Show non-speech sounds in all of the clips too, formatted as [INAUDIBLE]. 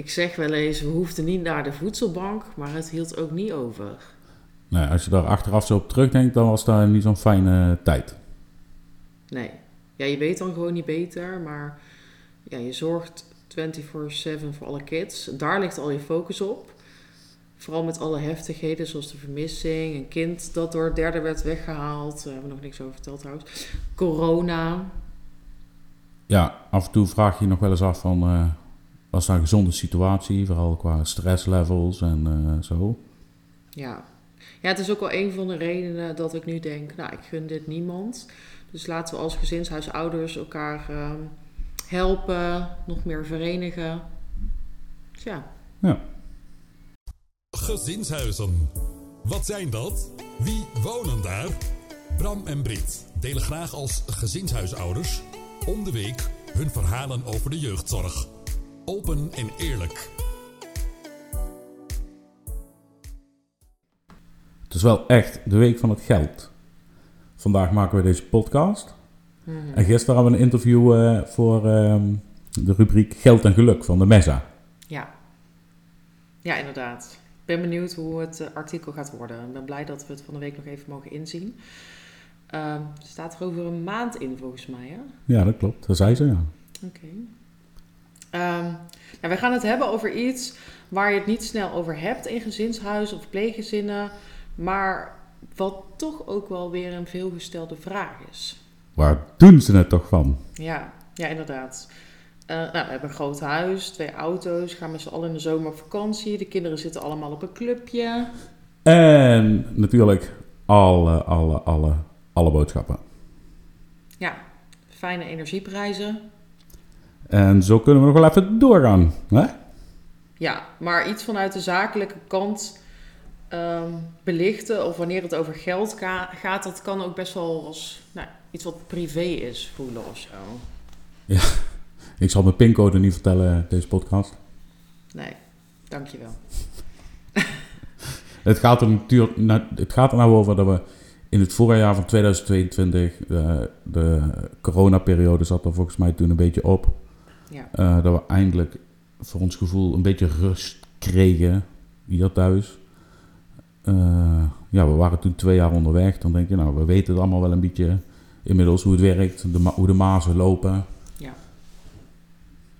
Ik zeg wel eens, we hoefden niet naar de voedselbank, maar het hield ook niet over. Als je daar achteraf zo op terugdenkt, dan was dat niet zo'n fijne tijd. Nee. Ja, je weet dan gewoon niet beter, maar ja, je zorgt 24-7 voor alle kids. Daar ligt al je focus op. Vooral met alle heftigheden, zoals de vermissing, een kind dat door het derde werd weggehaald. Daar hebben we nog niks over verteld trouwens. Corona. Ja, af en toe vraag je je nog wel eens af van, eh, was dat een gezonde situatie? Vooral qua stresslevels en eh, zo. Ja. ja, het is ook wel een van de redenen dat ik nu denk, nou, ik gun dit niemand. Dus laten we als gezinshuisouders elkaar ehm, helpen, nog meer verenigen. Tja. Ja. Gezinshuizen. Wat zijn dat? Wie wonen daar? Bram en Brit delen graag als gezinshuisouders om de week hun verhalen over de jeugdzorg. Open en eerlijk. Het is wel echt de week van het geld. Vandaag maken we deze podcast. Mhm. En gisteren hadden we een interview eh, voor ehm, de rubriek Geld en Geluk van de MESA. Ja. Ja, inderdaad. Ik ben benieuwd hoe het eh, artikel gaat worden. Ik ben blij dat we het van de week nog even mogen inzien. Ehm, er staat er over een maand in, volgens mij. Hè? Ja, dat klopt. Dat zei ze, ja. Oké. Ehm, nou, we gaan het hebben over iets waar je het niet snel over hebt in gezinshuizen of pleeggezinnen, maar wat toch ook wel weer een veelgestelde vraag is. Waar doen ze het toch van? Ja, ja inderdaad. Eh, nou, we hebben een groot huis, twee auto's, gaan met z'n allen in de zomer op vakantie. De kinderen zitten allemaal op een clubje. En natuurlijk alle, alle, alle, alle boodschappen. Ja, fijne energieprijzen. En zo kunnen we nog wel even doorgaan. Hè? Ja, maar iets vanuit de zakelijke kant ehm, belichten of wanneer het over geld ga- gaat, dat kan ook best wel als nou, iets wat privé is voelen of zo. [LAUGHS] Ik zal mijn pincode niet vertellen deze podcast. Nee, dankjewel. Het gaat er natuurlijk nou, het gaat er nou over dat we in het voorjaar van 2022, de, de coronaperiode zat er volgens mij toen een beetje op. Ja, eh, dat we eindelijk voor ons gevoel een beetje rust kregen hier thuis. Eh, ja, we waren toen twee jaar onderweg. Dan denk je, nou, we weten het allemaal wel een beetje inmiddels hoe het werkt, de hoe de mazen lopen. Ja.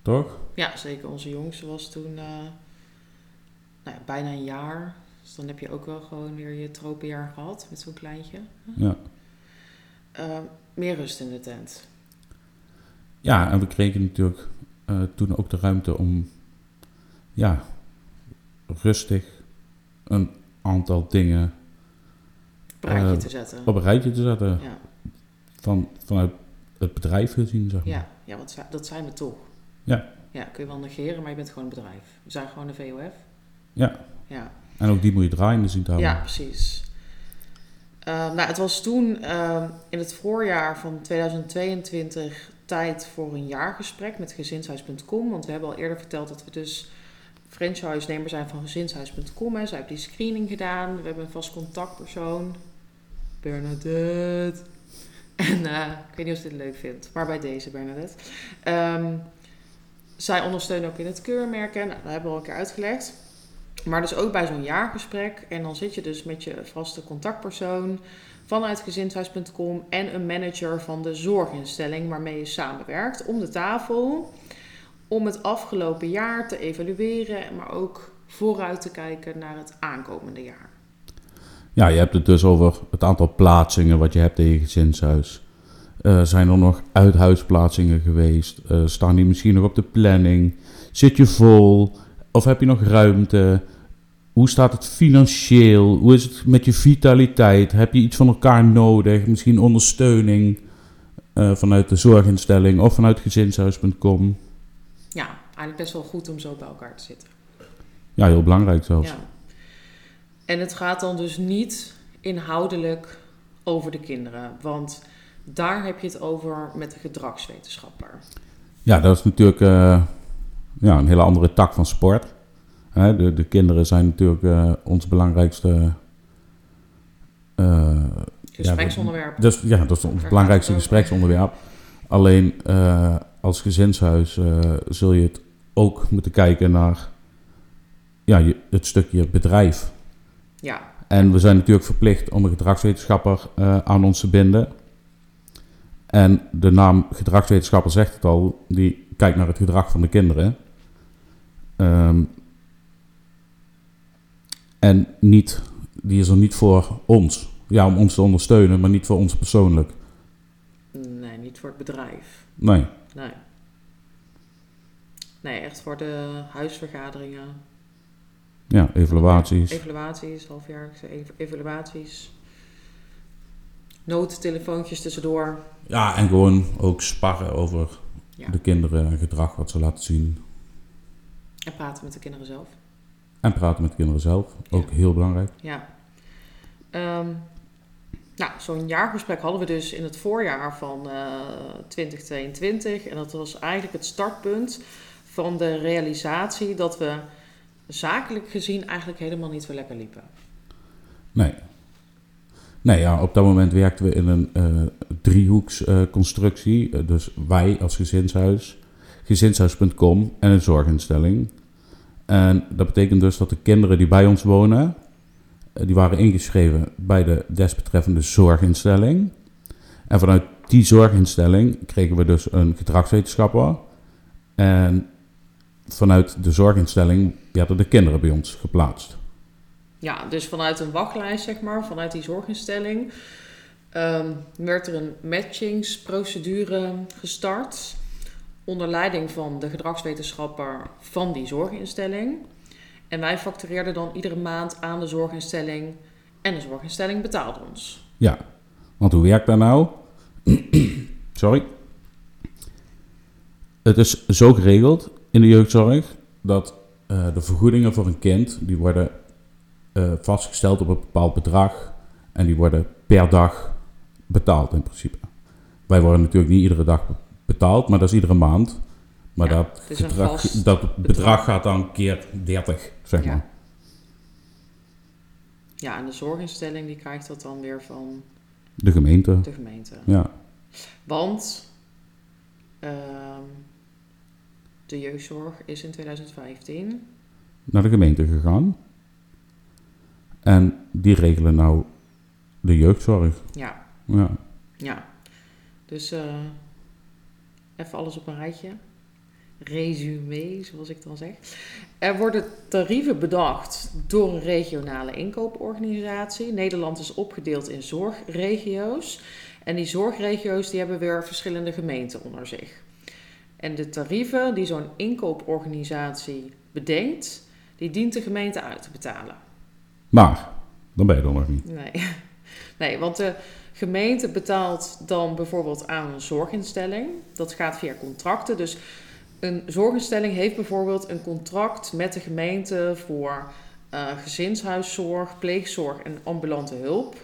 Toch? ja zeker. Onze jongste was toen eh, nou ja, bijna een jaar. Dus dan heb je ook wel gewoon weer je tropenjaar gehad met zo'n kleintje. Ja. Meer rust in de tent. Ja, en we kregen natuurlijk eh, toen ook de ruimte om ja, rustig een aantal dingen Op een rijtje Eh, te zetten. op een rijtje te zetten. Ja, Van, vanuit het bedrijf gezien, zeg maar. ja, ja want dat zijn we toch. Ja. Ja, kun je wel negeren, maar je bent gewoon een bedrijf. We zijn gewoon een VOF. Ja. Ja, En ook die moet je draaiende zien te houden. ja precies. Eh, nou, het was toen eh, in het voorjaar van 2022 tijd voor een jaargesprek met gezinshuis.com. Want we hebben al eerder verteld dat we dus franchise-nemer zijn van gezinshuis.com. Hè. Zij hebben die screening gedaan. We hebben een vast contactpersoon. Bernadette. En eh, ik weet niet of je dit leuk vindt, maar bij deze Bernadette. Ehm, zij ondersteunen ook in het keurmerken. Nou, dat hebben we al een keer uitgelegd. Maar dus ook bij zo'n jaargesprek. En dan zit je dus met je vaste contactpersoon vanuit gezinshuis.com en een manager van de zorginstelling waarmee je samenwerkt om de tafel. Om het afgelopen jaar te evalueren, maar ook vooruit te kijken naar het aankomende jaar. Ja, je hebt het dus over het aantal plaatsingen wat je hebt in je gezinshuis. Eh, zijn er nog uithuisplaatsingen geweest? Eh, staan die misschien nog op de planning? Zit je vol? Of heb je nog ruimte? Hoe staat het financieel? Hoe is het met je vitaliteit? Heb je iets van elkaar nodig? Misschien ondersteuning eh, vanuit de zorginstelling of vanuit gezinshuis.com? Ja, eigenlijk best wel goed om zo bij elkaar te zitten. Ja, heel belangrijk zelfs. Ja. En het gaat dan dus niet inhoudelijk over de kinderen. Want daar heb je het over met de gedragswetenschapper. Ja, dat is natuurlijk eh, ja, een hele andere tak van sport. De, de kinderen zijn natuurlijk eh, ons belangrijkste. eh, Gespreksonderwerp. dus ja, dat is ons belangrijkste gespreksonderwerp. Alleen eh, als gezinshuis zul je het ook moeten kijken naar ja, je, het stukje bedrijf. Ja, En we zijn natuurlijk verplicht om een gedragswetenschapper aan ons te binden. En de naam gedragswetenschapper zegt het al, die kijkt naar het gedrag van de kinderen. Ehm, en niet, die is er niet voor ons. Ja, om ons te ondersteunen, maar niet voor ons persoonlijk. nee, niet voor het bedrijf. Nee, Nee. Nee, echt voor de huisvergaderingen, ja, evaluaties. evaluaties, halfjaarlijkse ev- evaluaties. Noodtelefoontjes tussendoor. Ja, en gewoon ook sparren over Ja. de kinderen en gedrag wat ze laten zien. En praten met de kinderen zelf. En praten met de kinderen zelf, ook Ja. heel belangrijk. Ja. Ehm, nou, zo'n jaargesprek hadden we dus in het voorjaar van eh 2022. En dat was eigenlijk het startpunt van de realisatie dat we zakelijk gezien eigenlijk helemaal niet zo lekker liepen. Nee. Nee, ja, op dat moment werkten we in een eh driehoeksconstructie. dus wij als gezinshuis, gezinshuis.com en een zorginstelling. En dat betekent dus dat de kinderen die bij ons wonen, eh, die waren ingeschreven bij de desbetreffende zorginstelling. En vanuit die zorginstelling kregen we dus een gedragswetenschapper. En vanuit de zorginstelling werden de kinderen bij ons geplaatst. Ja, dus vanuit een wachtlijst, zeg maar, vanuit die zorginstelling, ehm, werd er een matchingsprocedure gestart. Onder leiding van de gedragswetenschapper van die zorginstelling. En wij factureerden dan iedere maand aan de zorginstelling. En de zorginstelling betaalde ons. Ja, want hoe werkt dat nou? [CLEARS THROAT] Sorry. Het is zo geregeld in de jeugdzorg dat eh, de vergoedingen voor een kind die worden eh, vastgesteld op een bepaald bedrag en die worden per dag betaald in principe. Wij worden natuurlijk niet iedere dag betaald, maar dat is iedere maand. Maar Ja, dat, vast dat bedrag, bedrag. gaat dan keer 30, zeg Ja. maar. Ja, en de zorginstelling die krijgt dat dan weer van De gemeente. de gemeente. Ja. Want ehm, de jeugdzorg is in 2015 naar de gemeente gegaan. En die regelen nou de jeugdzorg. Ja, Ja, ja. Dus eh, even alles op een rijtje. Resume, zoals ik dan zeg. Er worden tarieven bedacht door een regionale inkooporganisatie. Nederland is opgedeeld in zorgregio's. En die zorgregio's die hebben weer verschillende gemeenten onder zich. En de tarieven die zo'n inkooporganisatie bedenkt, die dient de gemeente uit te betalen. maar dan ben je er nog niet. Nee. [LAUGHS] nee, want de gemeente betaalt dan bijvoorbeeld aan een zorginstelling. Dat gaat via contracten. Dus een zorginstelling heeft bijvoorbeeld een contract met de gemeente voor eh, gezinshuiszorg, pleegzorg en ambulante hulp.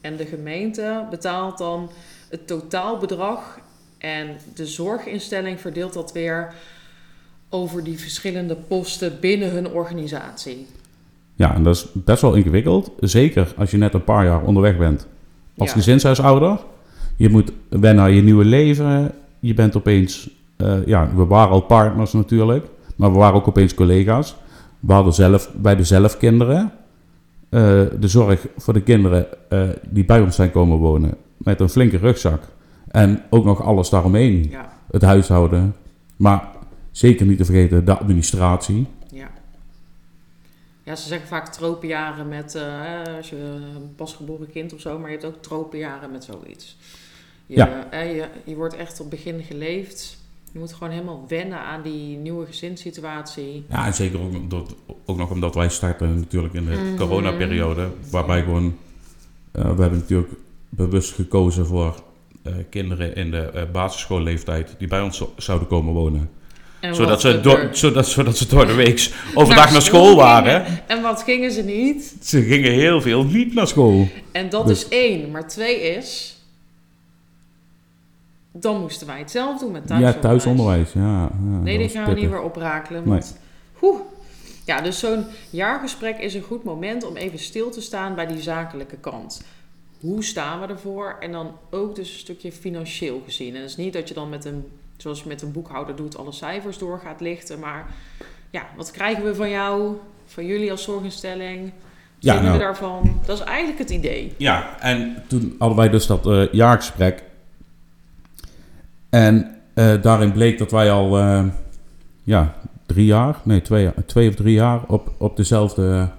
En de gemeente betaalt dan het totaalbedrag en de zorginstelling verdeelt dat weer over die verschillende posten binnen hun organisatie. Ja, en dat is best wel ingewikkeld. Zeker als je net een paar jaar onderweg bent als gezinshuisouder. Je moet wennen aan je nieuwe leven. Je bent opeens... eh, ja, we waren al partners natuurlijk. Maar we waren ook opeens collega's. We hadden zelf, bij de zelfkinderen... eh, de zorg voor de kinderen eh, die bij ons zijn komen wonen... met een flinke rugzak. En ook nog alles daaromheen. Ja, Het huishouden. Maar zeker niet te vergeten de administratie. Ja. Ze zeggen vaak tropenjaren met, eh, als je een pasgeboren kind of zo, maar je hebt ook tropenjaren met zoiets. Je, Ja. je, je wordt echt op begin geleefd. Je moet gewoon helemaal wennen aan die nieuwe gezinssituatie. Ja, en zeker ook, omdat, ook nog omdat wij starten natuurlijk in de Mhm. coronaperiode. Waarbij gewoon, eh, we hebben natuurlijk bewust gekozen voor eh, kinderen in de basisschoolleeftijd die bij ons zo- zouden komen wonen. En Zodat ze, door, zodat, zodat ze door de week [LAUGHS] overdag naar school waren. gingen. En wat gingen ze niet? Ze gingen heel veel niet naar school. En dat Dus- is één. Maar twee is... Dan moesten wij het zelf doen met Ja, thuisonderwijs. thuisonderwijs. Ja, ja, Nee, was gaan we niet meer oprakelen. Want. Ja, dus zo'n jaargesprek is een goed moment om even stil te staan bij die zakelijke kant. Hoe staan we ervoor? En dan ook dus een stukje financieel gezien. En het is niet dat je dan met een zoals je met een boekhouder doet, alle cijfers door gaat lichten. Maar ja, wat krijgen we van jou, van jullie als zorginstelling? Wat Ja, vinden nou- we daarvan? Dat is eigenlijk het idee. Ja, en toen hadden wij dus dat eh, jaargesprek. En eh, daarin bleek dat wij al eh, ja, drie jaar, nee, twee, twee of drie jaar op, op, dezelfde,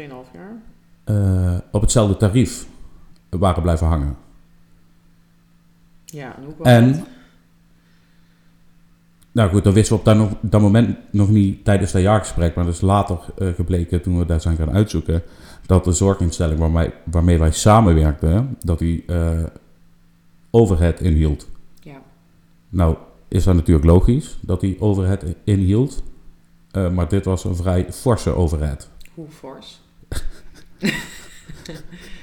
2,5 jaar. op hetzelfde tarief waren blijven hangen. Ja, en hoe? En, nou goed, dat wisten we op dat, nog, dat moment nog niet tijdens dat jaargesprek, maar dat is later eh, gebleken toen we daar zijn gaan uitzoeken, dat de zorginstelling waarmee, waarmee wij samenwerkten, dat die eh, overhead inhield. Ja, Nou, is dat natuurlijk logisch dat die overhead inhield, eh, maar dit was een vrij forse overhead. hoe fors? [LAUGHS]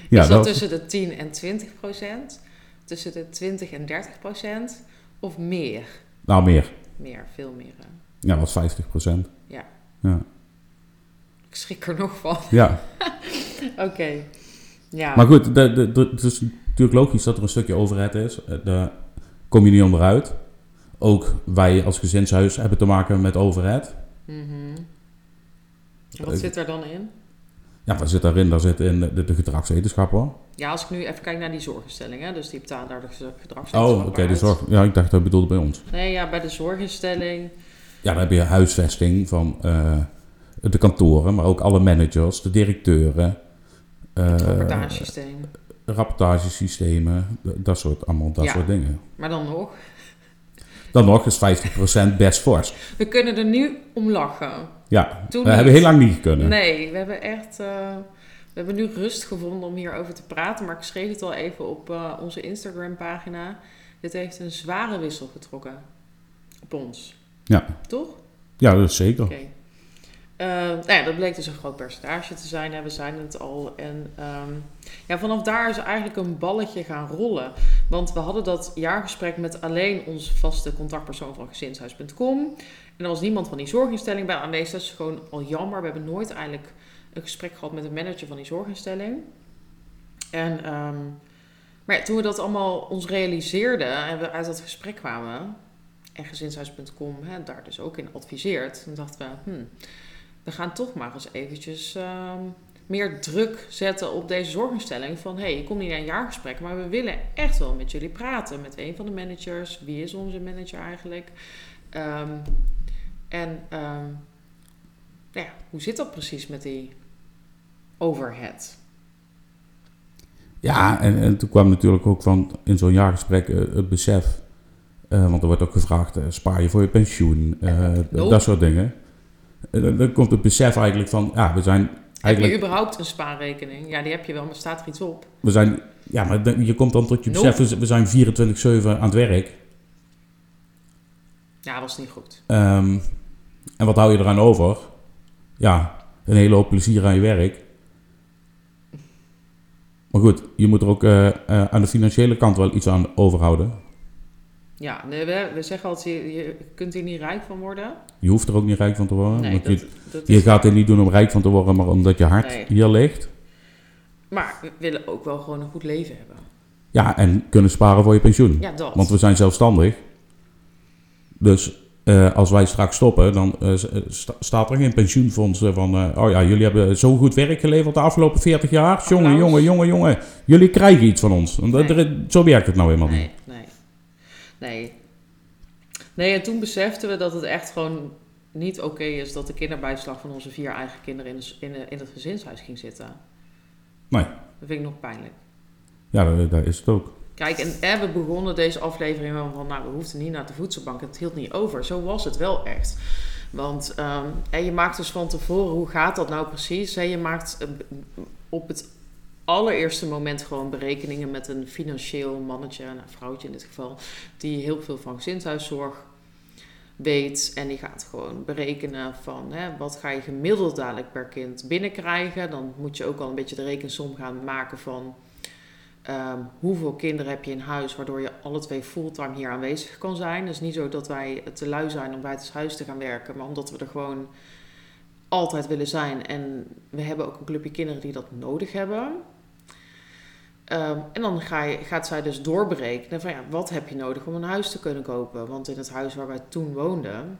Ja, is dat, dat, tussen de 10 en 20 procent? Tussen de 20 en 30 procent? Of meer? nou meer. Meer, veel meer. hè? Ja, was 50 procent. Ja. Ja. Ik schrik er nog van. ja. [LAUGHS] Oké. Ja. Maar goed, de, de, de- het is natuurlijk logisch dat er een stukje overheid is. Eh, Daar kom je niet onderuit. Ook wij als gezinshuis hebben te maken met overheid. Mhm. En Wat Eh, zit er dan in? Ja, wat zit daarin? Daar zit in de, de gedragswetenschappen. Ja, als ik nu even kijk naar die zorginstelling, hè, dus die betalen daar de gez- Oh, oké, de zorg. Ja, ik dacht dat bedoelde bij ons. Nee, ja, bij de zorginstelling. Ja, dan heb je huisvesting van eh, de kantoren, maar ook alle managers, de directeuren. eh, Het rapportagesysteem. rapportagesystemen, dat soort, allemaal dat Ja. soort dingen. Maar dan nog, Dan nog is 50% best fors. we kunnen er nu om lachen. Ja, Toen hebben we niet. heel lang niet kunnen. Nee, we hebben echt. eh, we hebben nu rust gevonden om hierover te praten. Maar ik schreef het al even op eh, onze Instagram-pagina. Dit heeft een zware wissel getrokken op ons. Ja. Toch? Ja, dat is zeker. Oké. Eh, nou ja, dat bleek dus een groot percentage te zijn. Hè. We zijn het al. En ehm, ja, vanaf daar is eigenlijk een balletje gaan rollen. Want we hadden dat jaargesprek met alleen onze vaste contactpersoon van gezinshuis.com. En er was niemand van die zorginstelling bij aanwezig. Dat is gewoon al jammer. We hebben nooit eigenlijk een gesprek gehad met een manager van die zorginstelling. En, ehm, maar toen we dat allemaal ons realiseerden en we uit dat gesprek kwamen, en gezinshuis.com hè, daar dus ook in adviseert, dan dachten we, hmm, we gaan toch maar eens eventjes ehm, meer druk zetten op deze zorginstelling. Van, hé, hey, je komt niet naar een jaargesprek, maar we willen echt wel met jullie praten. Met een van de managers. Wie is onze manager eigenlijk? Ehm, en ehm, nou ja, hoe zit dat precies met die overhead? Ja, en, en toen kwam natuurlijk ook van in zo'n jaargesprek eh, het besef. eh, want er wordt ook gevraagd, eh, spaar je voor je pensioen, dat soort dingen. Eh, dan- komt het besef eigenlijk van, ja, we zijn Heb je eigenlijk, überhaupt een spaarrekening? Ja, die heb je wel, maar staat er iets op? we zijn, ja, maar je komt dan tot je besef, we- we zijn 24-7 aan het werk. Ja, dat is niet goed. Ehm, en wat hou je eraan over? Ja, een hele hoop plezier aan je werk. Maar goed, je moet er ook eh, eh, aan de financiële kant wel iets aan overhouden. Ja, we, we zeggen altijd, je, je kunt hier niet rijk van worden. Je hoeft er ook niet rijk van te worden. Nee, want dat, je, dat je is... gaat dit niet doen om rijk van te worden, maar omdat je hart Nee. hier ligt. Maar we willen ook wel gewoon een goed leven hebben. Ja, en kunnen sparen voor je pensioen. Ja, dat. Want we zijn zelfstandig. Dus eh, als wij straks stoppen, dan eh, eh, sta- staat er geen pensioenfonds van... oh ja, jullie hebben zo goed werk geleverd de afgelopen 40 jaar. Jongen, jongen, jongen, jongen. Jullie krijgen iets van ons. Nee. er- zo werkt het nou helemaal niet. Nee, nee. En toen beseften we dat het echt gewoon niet oké is dat de kinderbijslag van onze vier eigen kinderen in, de in, de- in het gezinshuis ging zitten. Nee. Dat vind ik nog pijnlijk. Ja, dat is het ook. Kijk, en we begonnen deze aflevering wel van, nou, we hoefden niet naar de voedselbank. Het hield niet over. Zo was het wel echt. Want ehm, en je maakt dus van tevoren, hoe gaat dat nou precies? Hè, je maakt eh, op het allereerste moment gewoon berekeningen met een financieel mannetje, nou, vrouwtje in dit geval, die heel veel van gezinshuiszorg weet. En die gaat gewoon berekenen van hè, wat ga je gemiddeld dadelijk per kind binnenkrijgen. Dan moet je ook al een beetje de rekensom gaan maken van ehm, hoeveel kinderen heb je in huis, waardoor je alle twee fulltime hier aanwezig kan zijn. Dus niet zo dat wij te lui zijn om buiten huis te gaan werken, maar omdat we er gewoon altijd willen zijn. En we hebben ook een clubje kinderen die dat nodig hebben. Ehm, en dan ga je, gaat zij dus doorberekenen van ja, wat heb je nodig om een huis te kunnen kopen? Want in het huis waar wij toen woonden,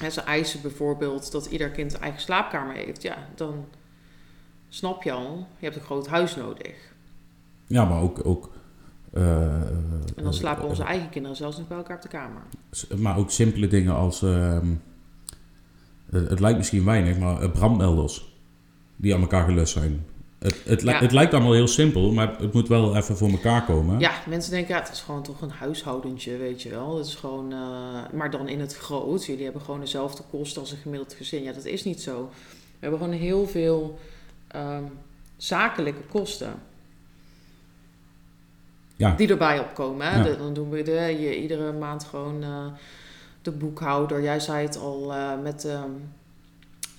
en ze eisen bijvoorbeeld dat ieder kind een eigen slaapkamer heeft. Ja, dan snap je al, je hebt een groot huis nodig. Ja, maar ook... ook eh, En dan slapen eh, onze eigen kinderen zelfs nog bij elkaar op de kamer. Maar ook simpele dingen als... ehm, eh, het lijkt misschien weinig, maar eh, brandmelders. Die aan elkaar gelust zijn. Het, het, li- Ja. het lijkt allemaal heel simpel, maar het moet wel even voor elkaar komen. Ja, mensen denken, ja, het is gewoon toch een huishoudentje, weet je wel. Het is gewoon, eh, maar dan in het groot. Jullie hebben gewoon dezelfde kosten als een gemiddeld gezin. Ja, dat is niet zo. We hebben gewoon heel veel ehm, zakelijke kosten. Ja. Die erbij opkomen. Hè? Ja. De- dan doen we de, je, iedere maand gewoon eh, de boekhouder. Jij zei het al eh, met ehm,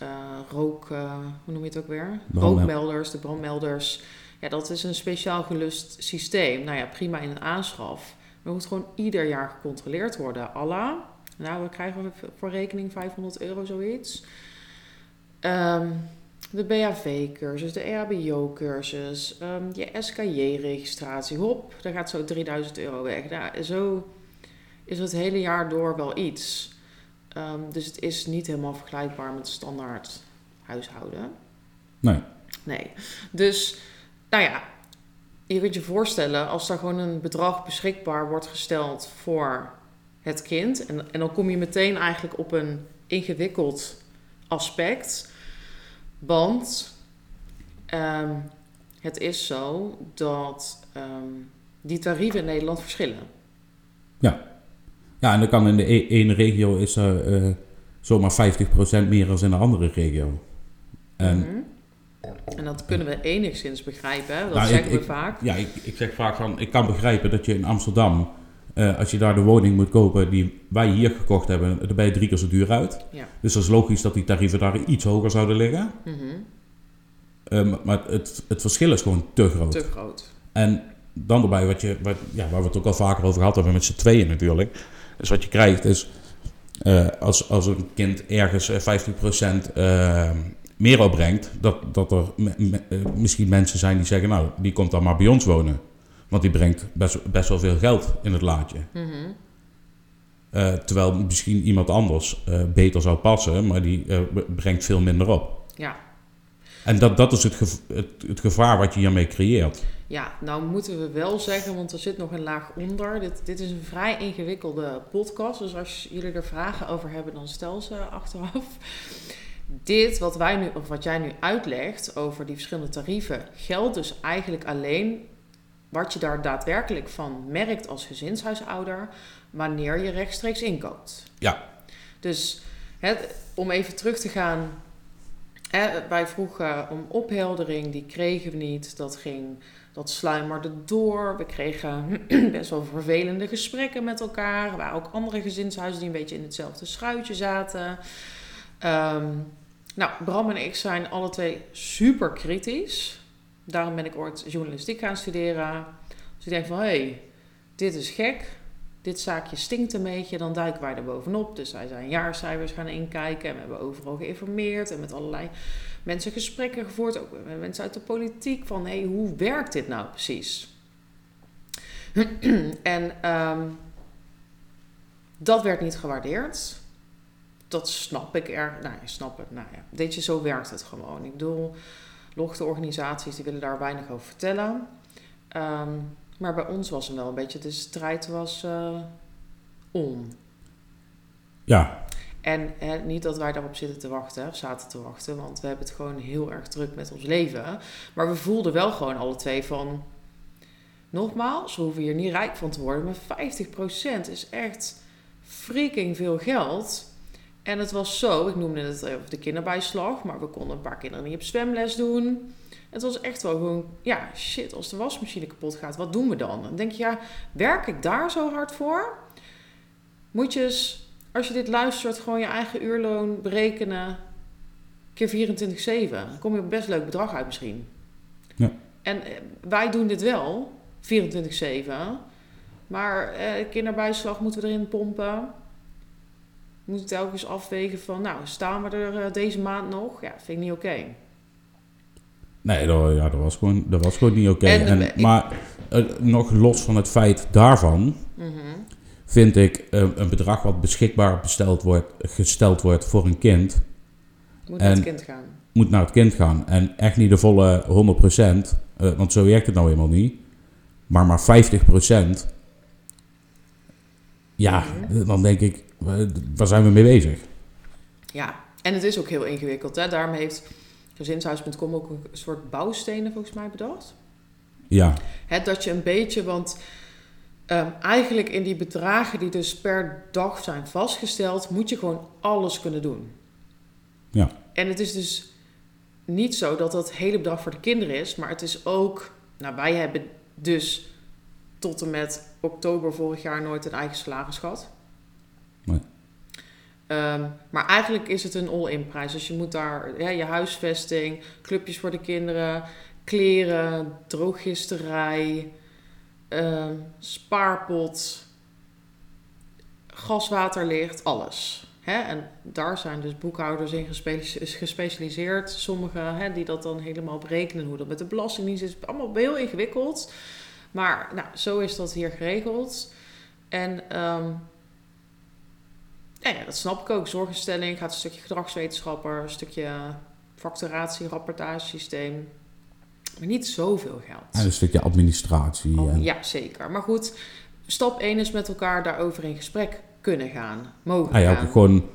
eh, rook, eh, hoe noem je het ook weer? Brandmel- Rookmelders, de brandmelders. Ja, dat is een speciaal gelust systeem. Nou ja, prima in een aanschaf. Maar het moet gewoon ieder jaar gecontroleerd worden. Allah, nou, we krijgen voor rekening 500 euro zoiets. Ehm, de BHV-cursus, de EHBO-cursus, ehm, je SKJ-registratie. Hop, daar gaat zo 3000 euro weg. Nou, zo is het hele jaar door wel iets. Ehm, dus het is niet helemaal vergelijkbaar met standaard huishouden. Nee. Nee. Dus, nou ja, je kunt je voorstellen als er gewoon een bedrag beschikbaar wordt gesteld voor het kind. En, en dan kom je meteen eigenlijk op een ingewikkeld aspect. Want ehm, het is zo dat ehm, die tarieven in Nederland verschillen. Ja, en dan kan in de e- ene regio is er eh, zomaar 50% meer dan in de andere regio. En Mhm. En dat kunnen we enigszins begrijpen, hè? dat Nou, ik- zeggen we ik- vaak. ja, ik, ik zeg vaak van, ik kan begrijpen dat je in Amsterdam, eh, als je daar de woning moet kopen die wij hier gekocht hebben, dan ben je drie keer zo duur uit. Ja. Dus dat is logisch dat die tarieven daar iets hoger zouden liggen. Mhm. Eh, maar het, het verschil is gewoon te groot. Te groot. En dan erbij, wat je, wat, ja, waar we het ook al vaker over gehad hebben met z'n tweeën natuurlijk. Dus wat je krijgt is, eh, als, als een kind ergens eh, 50% eh, meer opbrengt, dat, dat er me- me- eh, misschien mensen zijn die zeggen, nou, die komt dan maar bij ons wonen. Want die brengt best, best wel veel geld in het laadje. Mhm. Eh, terwijl misschien iemand anders eh, beter zou passen, maar die eh, brengt veel minder op. Ja. En dat, dat is het, het, het gevaar wat je hiermee creëert. Ja, nou moeten we wel zeggen, want er zit nog een laag onder. Dit, dit is een vrij ingewikkelde podcast. Dus als jullie er vragen over hebben, dan stel ze achteraf. Dit wat, wij nu, of wat jij nu uitlegt over die verschillende tarieven, geldt dus eigenlijk alleen wat je daar daadwerkelijk van merkt als gezinshuisouder wanneer je rechtstreeks inkoopt. Ja. Dus het, om even terug te gaan. Hè, wij vroegen om opheldering, die kregen we niet. Dat ging, dat sluimerde door. We kregen [CLEARS THROAT] best wel vervelende gesprekken met elkaar. Er waren ook andere gezinshuizen die een beetje in hetzelfde schuitje zaten. Ehm, nou, Bram en ik zijn alle twee super kritisch. Daarom ben ik ooit journalistiek gaan studeren. Dus ik denk van, hé, hey, dit is gek dit zaakje stinkt een beetje, dan duiken wij er bovenop. Dus wij zijn jaarcijfers gaan inkijken en we hebben overal geïnformeerd en met allerlei mensen gesprekken gevoerd, ook met mensen uit de politiek, van hé, hey, hoe werkt dit nou precies? [CLEARS THROAT] en ehm, dat werd niet gewaardeerd. Dat snap ik er. Nou, snap het. Nou ja, weet je, zo werkt het gewoon. Ik bedoel, lochte organisaties die willen daar weinig over vertellen. Ehm, maar bij ons was hem wel een beetje, de strijd was eh om. Ja, En niet dat wij daarop zitten te wachten, of zaten te wachten, want we hebben het gewoon heel erg druk met ons leven. Maar we voelden wel gewoon alle twee van, nogmaals, we hoeven hier niet rijk van te worden, maar 50% is echt freaking veel geld. En het was zo, ik noemde het over de kinderbijslag, maar we konden een paar kinderen niet op zwemles doen. Het was echt wel gewoon, ja, shit, als de wasmachine kapot gaat, wat doen we dan? Dan denk je, ja, werk ik daar zo hard voor? Moet je als je dit luistert, gewoon je eigen uurloon berekenen keer 24-7. Dan kom je op een best leuk bedrag uit misschien. Ja. En eh, wij doen dit wel, 24-7. Maar eh, kinderbijslag moeten we erin pompen. We moeten telkens afwegen van, nou, staan we er eh, deze maand nog? Ja, vind ik niet oké. Nee, dat, ja, dat, was gewoon, dat was gewoon niet oké. Ik- Maar eh, nog los van het feit daarvan, Mhm. Vind ik eh, een bedrag wat beschikbaar besteld wordt, gesteld wordt voor een kind, Moet naar het kind gaan. moet naar het kind gaan. En echt niet de volle 100%, eh, want zo werkt het nou helemaal niet. Maar maar 50%. Ja, Mhm. dan denk ik, eh, waar zijn we mee bezig? Ja, en het is ook heel ingewikkeld. Hè? Daarom heeft gezinshuis.com ook een soort bouwstenen volgens mij bedacht. Ja, Hè, dat je een beetje, want ehm, eigenlijk in die bedragen die dus per dag zijn vastgesteld, moet je gewoon alles kunnen doen. Ja. En het is dus niet zo dat dat hele bedrag voor de kinderen is, maar het is ook, nou wij hebben dus tot en met oktober vorig jaar nooit een eigen salaris gehad. Nee. Ehm, maar eigenlijk is het een all-in prijs. Dus je moet daar ja, je huisvesting, clubjes voor de kinderen, kleren, drooggisterij, ehm, spaarpot, gaswaterlicht, alles. Hè? En daar zijn dus boekhouders in gespe- gespecialiseerd. Sommigen hè, die dat dan helemaal berekenen, hoe dat met de belastingdienst is. Allemaal heel ingewikkeld. Maar nou, zo is dat hier geregeld. En ja, dat snap ik ook. Zorginstelling gaat een stukje gedragswetenschapper, een stukje facturatie, rapportagesysteem. Maar niet zoveel geld. en een stukje administratie. Oh, en, ja, zeker. Maar goed, stap 1 is met elkaar daarover in gesprek kunnen gaan. Mogen Ah ja, gaan. gewoon,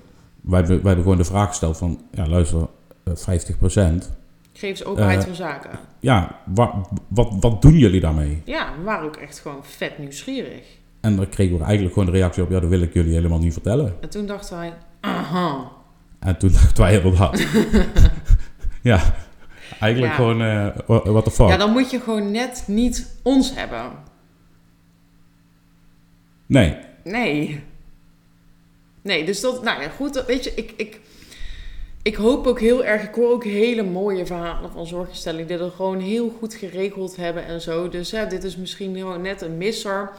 wij, hebben, wij hebben gewoon de vraag gesteld van, ja luister, eh, 50%. Geef ze openheid Eh, van zaken. Ja, wa- wat, wat doen jullie daarmee? Ja, we waren ook echt gewoon vet nieuwsgierig. En dan kregen we eigenlijk gewoon de reactie op, ja, dat wil ik jullie helemaal niet vertellen. En toen dachten wij, aha. En toen [LAUGHS] dachten wij inderdaad, [LAUGHS] ja, eigenlijk Ja. gewoon, eh what the fuck. Ja, dan moet je gewoon net niet ons hebben. Nee, Nee. Nee, dus dat, nou ja, goed, dat- weet je, ik, ik, ik hoop ook heel erg, ik hoor ook hele mooie verhalen van zorginstellingen die dat gewoon heel goed geregeld hebben en zo. Dus hè, dit is misschien gewoon net een misser.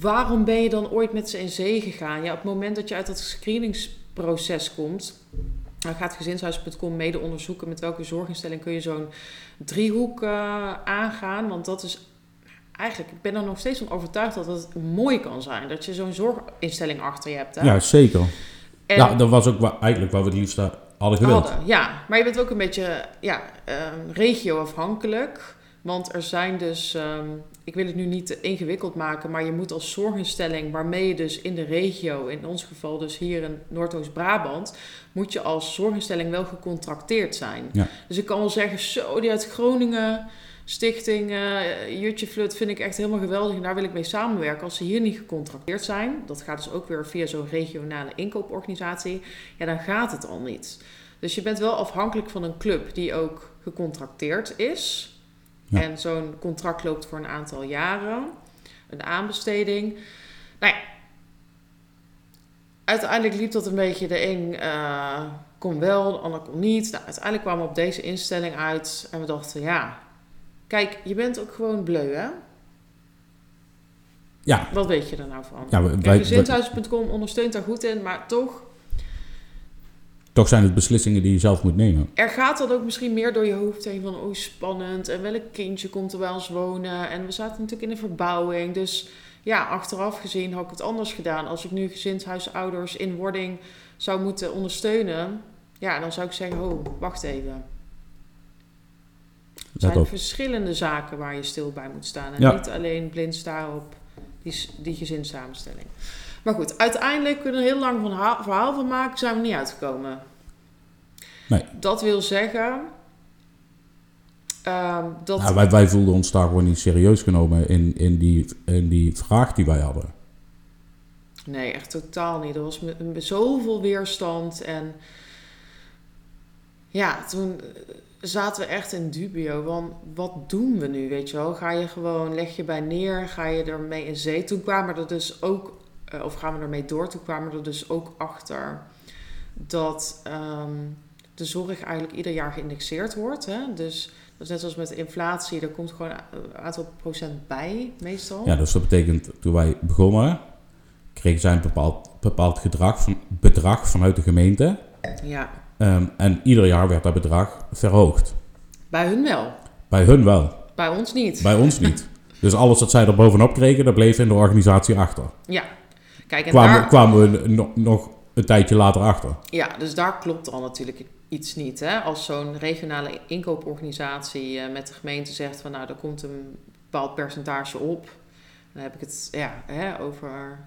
Waarom ben je dan ooit met ze in zee gegaan? Ja, op het moment dat je uit dat screeningsproces komt, gaat gezinshuis.com mede onderzoeken met welke zorginstelling kun je zo'n driehoek eh, aangaan. Want dat is eigenlijk, ik ben er nog steeds van overtuigd dat het mooi kan zijn. Dat je zo'n zorginstelling achter je hebt. Hè? ja, zeker. En Ja, dat was ook wa- eigenlijk wat we het liefst hadden gewild. hadden, ja. Maar je bent ook een beetje ja, ehm, regio-afhankelijk. Want er zijn dus, ehm, ik wil het nu niet ingewikkeld maken, maar je moet als zorginstelling waarmee je dus in de regio, in ons geval dus hier in Noordoost-Brabant, moet je als zorginstelling wel gecontracteerd zijn. Ja. Dus ik kan wel zeggen, zo, die uit Groningen, Stichting eh, Jutje Flut vind ik echt helemaal geweldig en daar wil ik mee samenwerken. Als ze hier niet gecontracteerd zijn, dat gaat dus ook weer via zo'n regionale inkooporganisatie, ja, dan gaat het al niet. Dus je bent wel afhankelijk van een club die ook gecontracteerd is. Ja. En zo'n contract loopt voor een aantal jaren. Een aanbesteding. Nou ja. Uiteindelijk liep dat een beetje. De een eh, kon wel, de ander kon niet. Nou, uiteindelijk kwamen we op deze instelling uit. En we dachten, ja... Kijk, je bent ook gewoon bleu, hè? Ja, Wat weet je er nou van? ja Kijk, ondersteunt daar goed in. Maar toch, toch zijn het beslissingen die je zelf moet nemen. Er gaat dan ook misschien meer door je hoofd heen van, oh spannend, en welk kindje komt er bij ons wonen? En we zaten natuurlijk in een verbouwing, dus ja, achteraf gezien had ik het anders gedaan. Als ik nu gezinshuisouders in wording zou moeten ondersteunen, ja, dan zou ik zeggen, oh, wacht even. Er zijn verschillende zaken waar je stil bij moet staan. En Ja. niet alleen blind staren op die gezinssamenstelling. Maar goed, uiteindelijk kunnen we er heel lang van ha- verhaal van maken, zijn we niet uitgekomen. Nee. Dat wil zeggen ehm, dat. Ja, wij, wij voelden ons daar gewoon niet serieus genomen in, in, die, in die vraag die wij hadden. Nee, echt totaal niet. Er was met, met zoveel weerstand. En ja, toen eh, zaten we echt in dubio. Want wat doen we nu, weet je wel? Ga je gewoon, leg je bij neer, ga je ermee in zee? Toen kwamen er dus ook, eh, of gaan we ermee door? Toen kwamen we er dus ook achter dat ehm, de zorg eigenlijk ieder jaar geïndexeerd wordt. Hè? Dus dat is net zoals met inflatie, er komt gewoon een aantal procent bij, meestal. Ja, dus dat betekent, toen wij begonnen, kregen zij een bepaald, bepaald gedrag van, bedrag vanuit de gemeente. ja. Ehm, en ieder jaar werd dat bedrag verhoogd. Bij hun wel. Bij hun wel, Bij ons niet. bij ons niet. [LAUGHS] Dus alles wat zij er bovenop kregen, dat bleef in de organisatie achter. Ja. Kijk, en Kwamen, daar, kwamen we nog, nog een tijdje later achter. ja, dus daar klopt al natuurlijk iets niet. Hè? Als zo'n regionale inkooporganisatie eh, met de gemeente zegt van nou, er komt een bepaald percentage op. Dan heb ik het ja, hè, over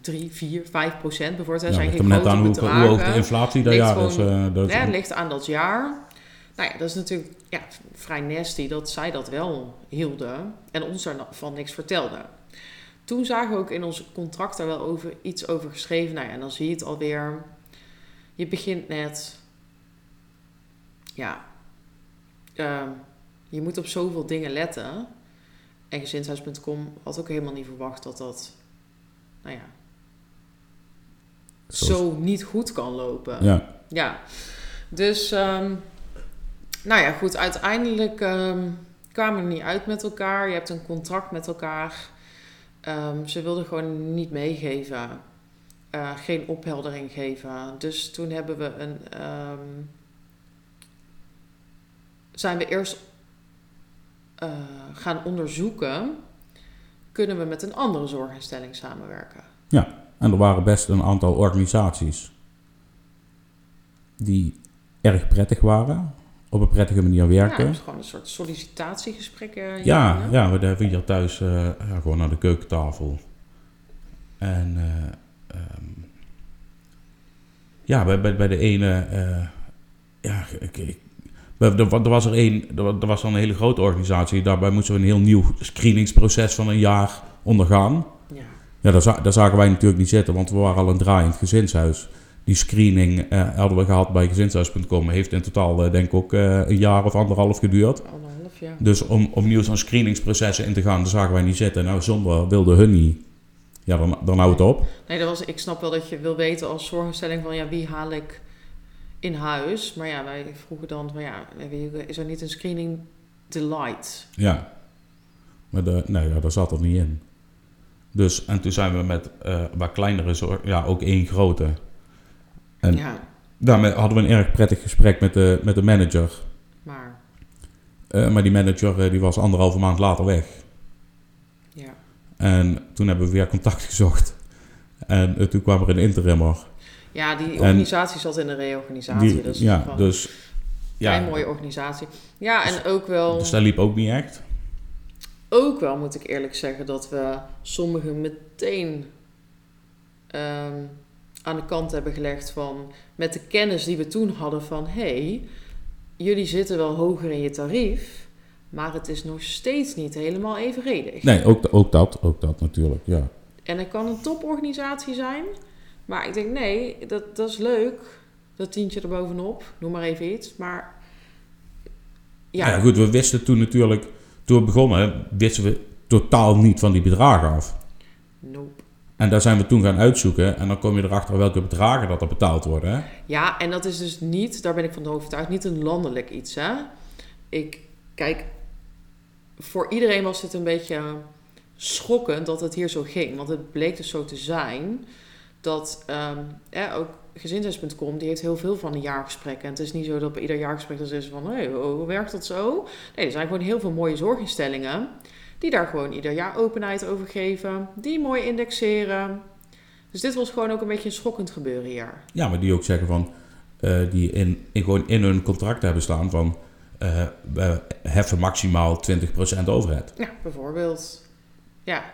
3, 4, 5 procent bijvoorbeeld. Ja, zijn ligt hem net aan hoe, hoog de inflatie dat Ligt jaar is. gewoon- eh, dat- Ja, het ligt aan dat jaar. Nou ja, dat is natuurlijk ja, vrij nasty dat zij dat wel hielden en ons daarvan niks vertelden. Toen zagen we ook in ons contract daar wel over, iets over geschreven. Nou ja, en dan zie je het alweer. Je begint net. Ja. ehm, je moet op zoveel dingen letten. En gezinshuis.com had ook helemaal niet verwacht dat dat. Nou ja. Zo- Zo niet goed kan lopen. ja. Ja, dus ehm, nou ja, goed, uiteindelijk ehm, kwamen we er niet uit met elkaar. Je hebt een contract met elkaar. Ehm, ze wilden gewoon niet meegeven, Eh, geen opheldering geven. Dus toen hebben we een, ehm, zijn we eerst eh, gaan onderzoeken, kunnen we met een andere zorginstelling samenwerken? En er waren best een aantal organisaties die erg prettig waren, op een prettige manier Ja, werkten. dus gewoon een soort sollicitatiegesprek. Ja, hè? ja, we hebben hier thuis eh, ja, gewoon aan de keukentafel. En eh, ehm, ja, bij, bij, bij de ene, eh, ja, ik, ik, er, er was er één, er wa- was dan een hele grote organisatie. Daarbij moesten we een heel nieuw screeningsproces van een jaar ondergaan. Ja. Ja, daar, daar zagen wij natuurlijk niet zitten, want we waren al een draaiend gezinshuis. Die screening eh, hadden we gehad bij gezinshuis.com. Heeft in totaal, eh, denk ik, ook eh, een jaar of anderhalf geduurd. Anderhalf jaar. Dus om opnieuw zo'n screeningsprocessen in te gaan, daar zagen wij niet zitten. Nou, zonder wilde hun niet. Ja, dan, dan houdt het op. Nee, dat was, ik snap wel dat je wil weten als zorginstelling van ja, wie haal ik in huis. Maar ja, wij vroegen dan van ja, is er niet een screening delight? Ja. Maar de, nee, ja, daar zat er niet in. Dus, en toen zijn we met eh wat kleinere zorg, ja, ook één grote. En Ja, daarmee hadden we een erg prettig gesprek met de, met de manager. maar Eh, maar die manager eh, die was anderhalve maand later weg. ja. En toen hebben we weer contact [LAUGHS] gezocht. En eh, toen kwam er een interimmer. Ja, die En- organisatie zat in een reorganisatie. Die, dus ja, dus... een Ja, mooie organisatie. Ja, en ook wel, dus dat liep ook niet echt. ook wel moet ik eerlijk zeggen dat we sommigen meteen ehm, aan de kant hebben gelegd van met de kennis die we toen hadden van hey, jullie zitten wel hoger in je tarief, maar het is nog steeds niet helemaal evenredig. Nee, ook, ook dat. Ook dat natuurlijk, ja. En het kan een toporganisatie zijn, maar ik denk nee, dat, dat is leuk, dat tientje erbovenop, noem maar even iets, maar Ja. ja, goed, we wisten toen natuurlijk... Toen we begonnen, wisten we totaal niet van die bedragen af. nope. En daar zijn we toen gaan uitzoeken. En dan kom je erachter welke bedragen dat er betaald worden. Ja, en dat is dus niet, daar ben ik van overtuigd, niet een landelijk iets. Hè? Ik, kijk, voor iedereen was dit een beetje schokkend dat het hier zo ging. Want het bleek dus zo te zijn dat ehm, ja, ook gezinshuis.com, die heeft heel veel van een jaargesprek. En het is niet zo dat bij ieder jaargesprek dan is van, hé, hoe werkt dat zo? Nee, er zijn gewoon heel veel mooie zorginstellingen die daar gewoon ieder jaar openheid over geven. Die mooi indexeren. Dus dit was gewoon ook een beetje een schokkend gebeuren hier. Ja, maar die ook zeggen van... eh, die in, in, gewoon in hun contract hebben staan van... eh, we heffen maximaal 20% overheid. Ja, bijvoorbeeld. Ja.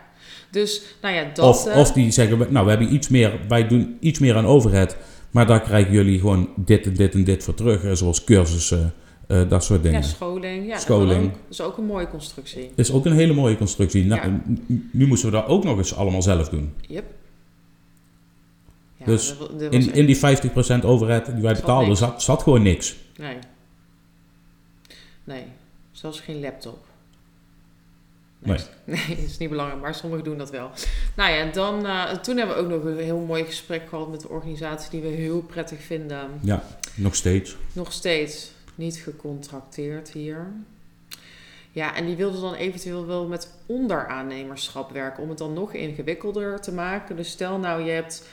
Dus, nou ja, dat... Of, eh, of die zeggen, nou, we hebben iets meer, wij doen iets meer aan overheid, maar daar krijgen jullie gewoon dit en dit en dit voor terug, zoals cursussen, eh, dat soort Ja, dingen. scholing. Ja, Scholing. Dat, ook. dat is ook een mooie constructie. is ook een hele mooie constructie. Nou, Ja. Nu moesten we dat ook nog eens allemaal zelf doen. Yep. Ja, Dus dat dat In, in die 50% overheid die wij betaalden, zat, zat gewoon niks. Nee. Nee. Zelfs geen laptop. Nee. [LAUGHS] Nee, is niet belangrijk, maar sommigen doen dat wel. Nou ja, dan, eh, toen hebben we ook nog een heel mooi gesprek gehad met de organisatie die we heel prettig vinden. Ja, nog steeds. Nog steeds niet gecontracteerd hier. Ja, en die wilden dan eventueel wel met onderaannemerschap werken om het dan nog ingewikkelder te maken. Dus stel nou, je hebt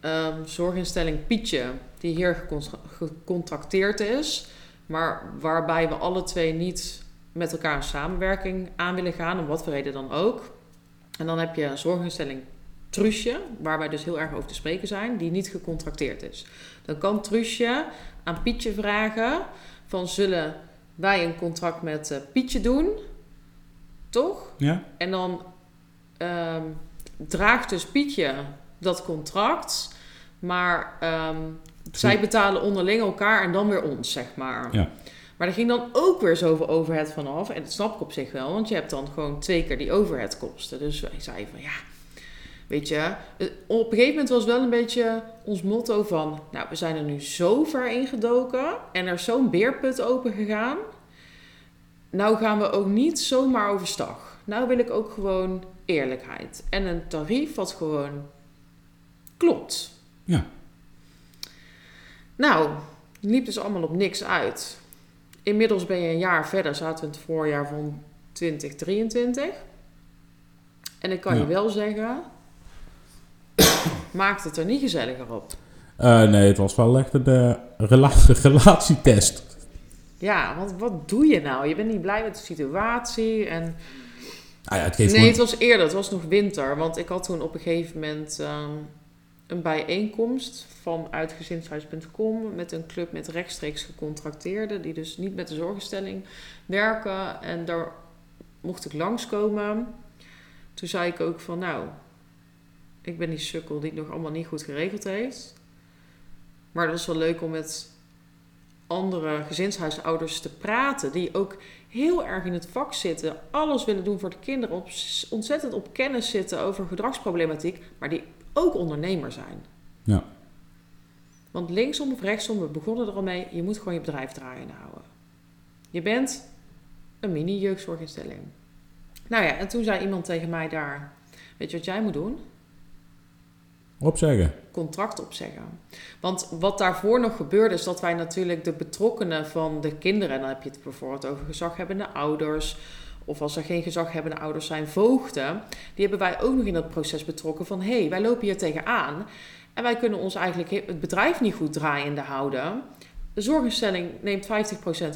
ehm, zorginstelling Pietje, die hier gecon- gecontracteerd is. Maar waarbij we alle twee niet met elkaar een samenwerking aan willen gaan, om wat voor reden dan ook. En dan heb je zorginstelling Trusje, waar wij dus heel erg over te spreken zijn, die niet gecontracteerd is. Dan kan Trusje aan Pietje vragen van zullen wij een contract met eh, Pietje doen, toch? Ja? En dan ehm, draagt dus Pietje dat contract, maar ehm, zij betalen onderling elkaar en dan weer ons, zeg maar. Ja. Maar er ging dan ook weer zoveel overhead vanaf. En dat snap ik op zich wel, want je hebt dan gewoon twee keer die overhead kosten. Dus wij zeiden van ja, weet je, eh, op een gegeven moment was wel een beetje ons motto van, nou, we zijn er nu zo ver ingedoken en er is zo'n beerput open gegaan. Nou gaan we ook niet zomaar overstag. Nou wil ik ook gewoon eerlijkheid. En een tarief wat gewoon klopt. Ja. Nou, liep dus allemaal op niks uit. Inmiddels ben je een jaar verder, zaten we in het voorjaar van 2023. En ik kan Ja. je wel zeggen, maakt het er niet gezelliger op. Eh, nee, het was wel echt een rela [LAUGHS] relatietest. Ja, want wat doe je nou? Je bent niet blij met de situatie. En... Ah ja, het geeft Nee, gewoon... het was eerder. Het was nog winter. Want ik had toen op een gegeven moment ehm, een bijeenkomst vanuit gezinshuis.com met een club met rechtstreeks gecontracteerden. Die dus niet met de zorginstelling werken. En daar mocht ik langskomen. Toen zei ik ook van nou, ik ben die sukkel die het nog allemaal niet goed geregeld heeft. Maar dat is wel leuk om met andere gezinshuisouders te praten. Die ook heel erg in het vak zitten. Alles willen doen voor de kinderen. Op, ontzettend op kennis zitten over gedragsproblematiek. Maar die ook ondernemer zijn. Ja. Want linksom of rechtsom, we begonnen er al mee. Je moet gewoon je bedrijf draaiende houden. Je bent een mini-jeugdzorginstelling. Nou ja, en toen zei iemand tegen mij daar... Weet je wat jij moet doen? Opzeggen. contract opzeggen. Want wat daarvoor nog gebeurde, is dat wij natuurlijk de betrokkenen van de kinderen, en dan heb je het bijvoorbeeld over gezaghebbende ouders, of als er geen gezaghebbende ouders zijn, voogden, die hebben wij ook nog in dat proces betrokken van hé, hey, wij lopen hier tegenaan en wij kunnen ons eigenlijk het bedrijf niet goed draaiende houden. De zorginstelling neemt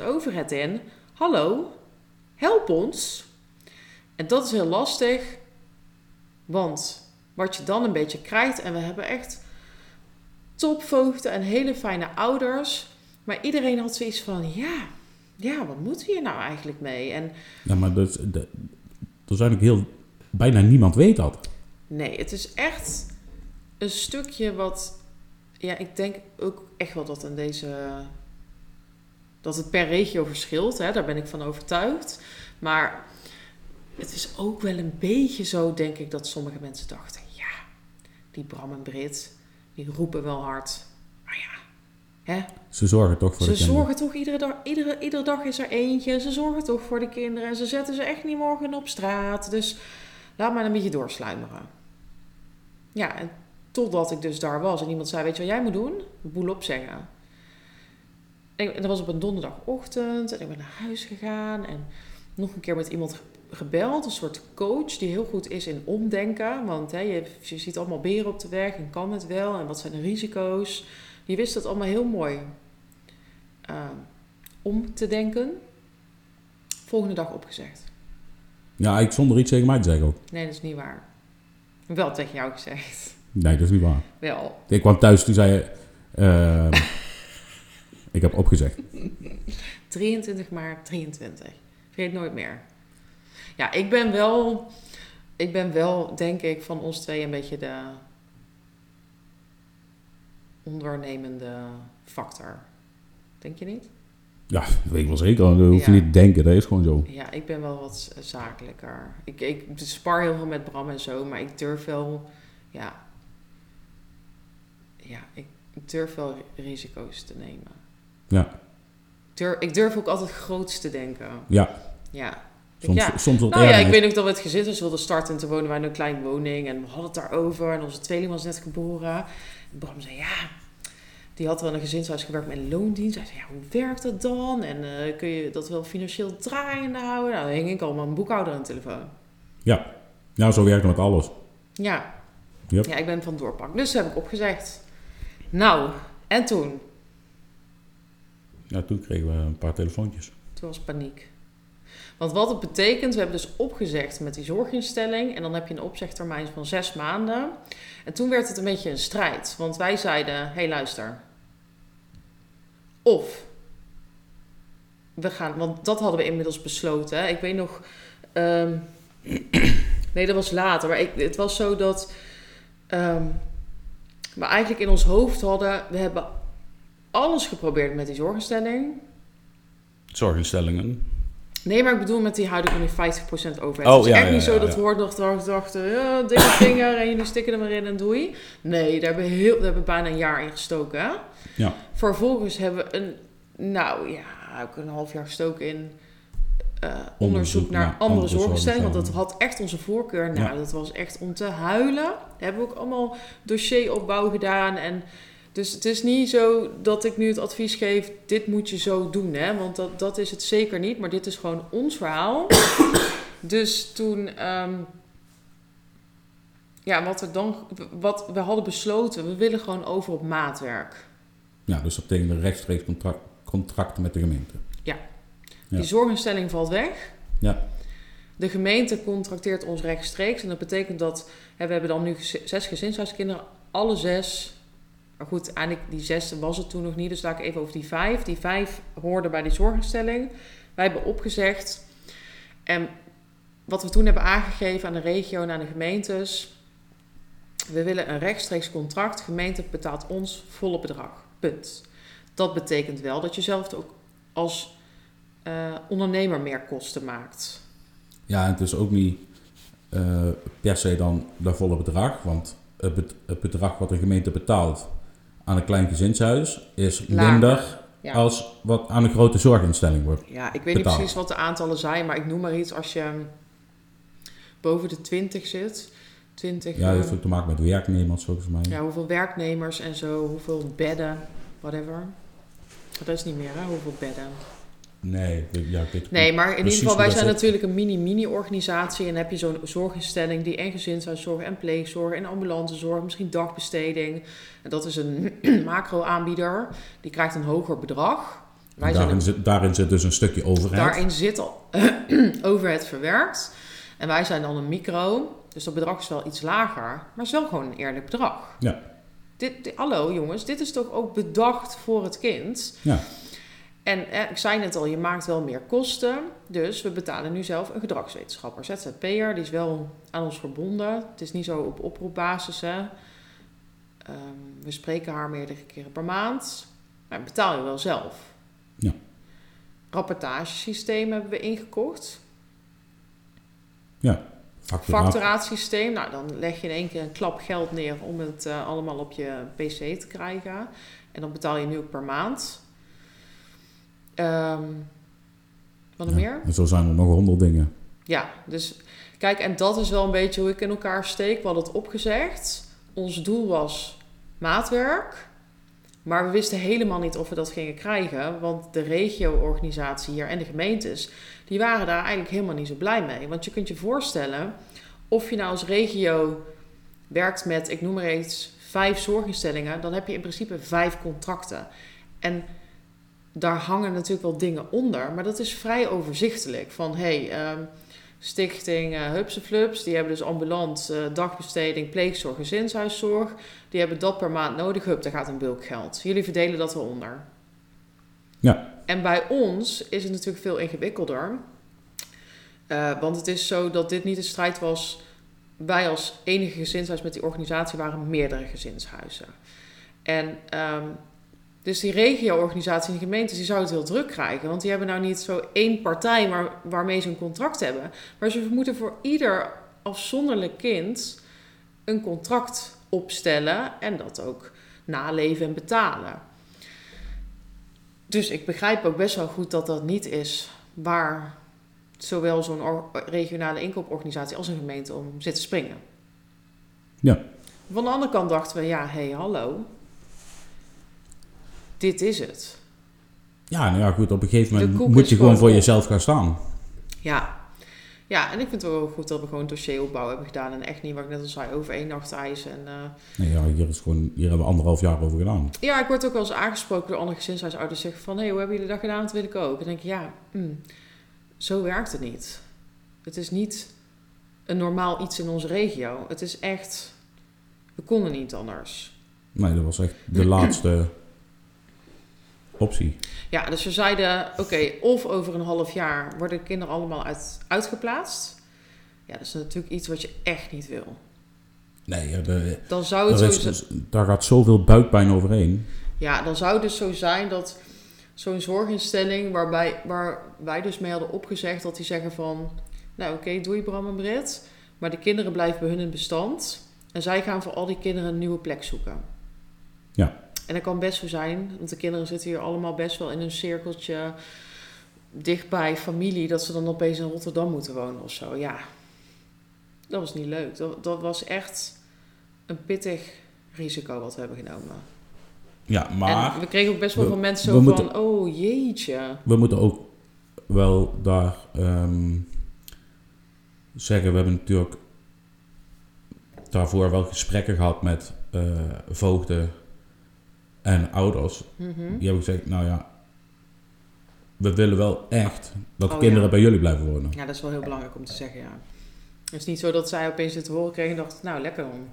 50% overhead in. Hallo, help ons. En dat is heel lastig, want wat je dan een beetje krijgt. En we hebben echt topvoogden en hele fijne ouders. Maar iedereen had zoiets van, ja, ja, wat moeten we hier nou eigenlijk mee? En Ja, maar dat, dat, zijn ook heel... Bijna niemand weet dat. nee, het is echt een stukje wat, ja, ik denk ook echt wel dat in deze, dat het per regio verschilt. Hè? Daar ben ik van overtuigd. Maar het is ook wel een beetje zo, denk ik, dat sommige mensen dachten, die Bram en Brit, die roepen wel hard. Maar ja, hè? Ze zorgen toch voor ze de kinderen. zorgen toch iedere dag, iedere, iedere dag is er eentje. Ze zorgen toch voor de kinderen. En ze zetten ze echt niet morgen op straat. Dus laat maar een beetje doorsluimeren. Ja, en totdat ik dus daar was en iemand zei, weet je wat jij moet doen? Boel opzeggen. En dat was op een donderdagochtend en ik ben naar huis gegaan en nog een keer met iemand gebeld, een soort coach die heel goed is in omdenken. Want hè, je, je ziet allemaal beren op de weg en kan het wel en wat zijn de risico's. Die wist dat allemaal heel mooi eh, om te denken. Volgende dag opgezegd. Ja, ik zonder iets tegen mij te zeggen ook. Nee, dat is niet waar. Wel tegen jou gezegd. Nee, dat is niet waar. Wel. Ik kwam thuis, toen zei je... ehm, [LAUGHS] ik heb opgezegd. 23 maart 23. Vergeet nooit meer. Ja, ik ben wel, ik ben wel, denk ik, van ons twee een beetje de ondernemende factor. Denk je niet? Ja, dat weet ik wel zeker. Dat hoef je Ja. niet te denken. Dat is gewoon zo. Ja, ik ben wel wat zakelijker. Ik, ik spar heel veel met Bram en zo, maar ik durf wel, ja, ja, ik, durf wel ri- risico's te nemen. Ja, Durf, ik durf ook altijd groots te denken. ja. Ja. Soms, ja. soms Nou ja, ik weet ook dat we het gezinshuis wilden starten en te wonen wij in een kleine woning. En we hadden het daarover en onze tweeling was net geboren. En Bram zei, ja, die had wel in een gezinshuis gewerkt met een loondienst. Hij zei, ja, hoe werkt dat dan? En eh, kun je dat wel financieel draaiende houden? Nou, dan hing ik al met een boekhouder aan de telefoon. Ja. ja, zo werkt het met alles. Ja. Yep. Ja, ik ben van doorpak. Dus heb ik opgezegd. Nou, en toen? Ja, toen kregen we een paar telefoontjes. Toen was paniek. Want wat het betekent, we hebben dus opgezegd met die zorginstelling. En dan heb je een opzegtermijn van zes maanden. En toen werd het een beetje een strijd. Want wij zeiden, hey, luister. Of we gaan, want dat hadden we inmiddels besloten. Ik weet nog, ehm, [CLEARS THROAT] nee, dat was later. Maar ik, het was zo dat ehm, we eigenlijk in ons hoofd hadden, we hebben alles geprobeerd met die zorginstelling. Zorginstellingen. Nee, maar ik bedoel met die houding van die 50% overheid. Oh, het is ja, echt ja, niet zo dat ja. we dachten, dachten ja, dikke vinger en jullie stikken er maar in en doei. Nee, daar hebben we, heel, daar hebben we bijna een jaar in gestoken. Ja. Vervolgens hebben we een, nou ja, ook een half jaar gestoken in eh, onderzoek, Onderzoek naar andere andere zorginstellingen. Want dat had echt onze voorkeur. Nou, dat was echt om te huilen. Daar hebben we ook allemaal dossieropbouw gedaan. En dus het is niet zo dat ik nu het advies geef, dit moet je zo doen. Hè? Want dat, dat is het zeker niet. Maar dit is gewoon ons verhaal. [COUGHS] dus toen... ehm, ja, wat we dan... Wat we hadden besloten, we willen gewoon over op maatwerk. Ja, dus dat betekende rechtstreeks contract, contracten met de gemeente. Ja. Die zorginstelling valt weg. Ja. De gemeente contracteert ons rechtstreeks. En dat betekent dat hè, we hebben dan nu zes gezinshuiskinderen. Alle zes. Maar goed, eigenlijk die zesde was het toen nog niet. Dus laat ik even over die vijf. Die vijf hoorden bij die zorginstelling. Wij hebben opgezegd. En wat we toen hebben aangegeven aan de regio en aan de gemeentes. We willen een rechtstreeks contract. Gemeente betaalt ons volle bedrag. Punt. Dat betekent wel dat je zelf ook als eh, ondernemer meer kosten maakt. Ja, en het is ook niet eh, per se dan dat volle bedrag. Want het bedrag wat de gemeente betaalt aan een klein gezinshuis is Lager. minder Ja. als wat aan een grote zorginstelling wordt. Ja, ik weet niet precies wat de aantallen zijn, maar ik noem maar iets als je boven de 20 zit. 20, Ja, dat eh, heeft ook te maken met werknemers volgens mij. ja, hoeveel werknemers en zo, hoeveel bedden, whatever. Dat is niet meer, hè? Hoeveel bedden. Nee, ja, ik Nee, maar in ieder geval, wij zijn natuurlijk een mini-mini-organisatie. En heb je zo'n zorginstelling die en gezinshuiszorg en pleegzorg en ambulancezorg, misschien dagbesteding. En dat is een [CLEARS THROAT] macro-aanbieder. Die krijgt een hoger bedrag. Wij zijn daarin, een zit, daarin zit dus een stukje overheid. Daarin zit al [CLEARS THROAT] overheid verwerkt. En wij zijn dan een micro. Dus dat bedrag is wel iets lager. Maar het is wel gewoon een eerlijk bedrag. Ja. Dit, dit- hallo jongens, dit is toch ook bedacht voor het kind? Ja. En eh, ik zei net al, je maakt wel meer kosten. Dus we betalen nu zelf een gedragswetenschapper, ZZP'er. Die is wel aan ons verbonden. Het is niet zo op oproepbasis. Hè. Ehm, we spreken haar meerdere keren per maand. Maar betaal je wel zelf. Ja. Rapportagesysteem hebben we ingekocht. Facturaat. Facturatiesysteem. Nou, dan leg je in één keer een klap geld neer om het eh, allemaal op je pc te krijgen. En dan betaal je nu ook per maand. Ehm, wat nog Ja, meer? En zo zijn er nog honderd dingen. Ja, dus kijk, en dat is wel een beetje hoe ik in elkaar steek. We hadden het opgezegd. Ons doel was maatwerk. Maar we wisten helemaal niet of we dat gingen krijgen. Want de regio-organisatie hier en de gemeentes, die waren daar eigenlijk helemaal niet zo blij mee. Want je kunt je voorstellen, of je nou als regio werkt met, ik noem maar iets, vijf zorginstellingen, dan heb je in principe vijf contracten. En daar hangen natuurlijk wel dingen onder, maar dat is vrij overzichtelijk. Van hey, ehm, Stichting eh Hupseflups, die hebben dus ambulant, eh, dagbesteding, pleegzorg, gezinshuiszorg. Die hebben dat per maand nodig. Hup, daar gaat een bulk geld. Jullie verdelen dat wel onder. Ja. En bij ons is het natuurlijk veel ingewikkelder. Eh, want het is zo dat dit niet een strijd was. Wij als enige gezinshuis met die organisatie waren meerdere gezinshuizen. En ehm, dus die regio-organisatie en de gemeentes die zouden het heel druk krijgen. Want die hebben nou niet zo één partij waar, waarmee ze een contract hebben. Maar ze moeten voor ieder afzonderlijk kind een contract opstellen. En dat ook naleven en betalen. Dus ik begrijp ook best wel goed dat dat niet is waar zowel zo'n regionale inkooporganisatie als een gemeente om zit te springen. Ja. Van de andere kant dachten we, ja, hé, hey, hallo. Dit is het. Ja, nou ja, goed, op een gegeven moment moet je gewoon voor op. jezelf gaan staan. Ja. Ja, en ik vind het wel goed dat we gewoon dossieropbouw hebben gedaan. En echt niet, wat ik net al zei, over één nacht ijs. En, eh, Nee, ja, hier, is gewoon, hier hebben we anderhalf jaar over gedaan. ja, ik word ook wel eens aangesproken door andere gezinshuisouders. Zeggen van, hé, hey, hoe hebben jullie dat gedaan? Dat wil ik ook. En dan denk ik, ja, mm, zo werkt het niet. Het is niet een normaal iets in onze regio. Het is echt, we konden niet anders. Nee, dat was echt de laatste [CLEARS THROAT] optie. Ja, dus we zeiden, oké, of over een half jaar worden de kinderen allemaal uit, uitgeplaatst. Ja, dat is natuurlijk iets wat je echt niet wil. Nee, de, Dan zou het daar, zo is- daar gaat zoveel buikpijn overheen. Ja, dan zou het dus zo zijn dat zo'n zorginstelling waarbij, waar wij dus mee hadden opgezegd dat die zeggen van, nou oké, doei Bram en Brit, maar de kinderen blijven bij hun in bestand en zij gaan voor al die kinderen een nieuwe plek zoeken. Ja. En dat kan best zo zijn, want de kinderen zitten hier allemaal best wel in een cirkeltje dichtbij familie, dat ze dan opeens in Rotterdam moeten wonen of zo. Ja, dat was niet leuk. Dat, dat was echt een pittig risico wat we hebben genomen. Ja, maar En we kregen ook best wel we- van mensen we zo moeten- van, oh jeetje. we moeten ook wel daar ehm, zeggen, we hebben natuurlijk daarvoor wel gesprekken gehad met eh, voogden en ouders. Mhm. Die hebben gezegd, nou ja, we willen wel echt dat Oh, kinderen ja. bij jullie blijven wonen. Ja, dat is wel heel belangrijk om te zeggen, ja. Het is niet zo dat zij opeens dit te horen kregen en dachten, nou lekker dan.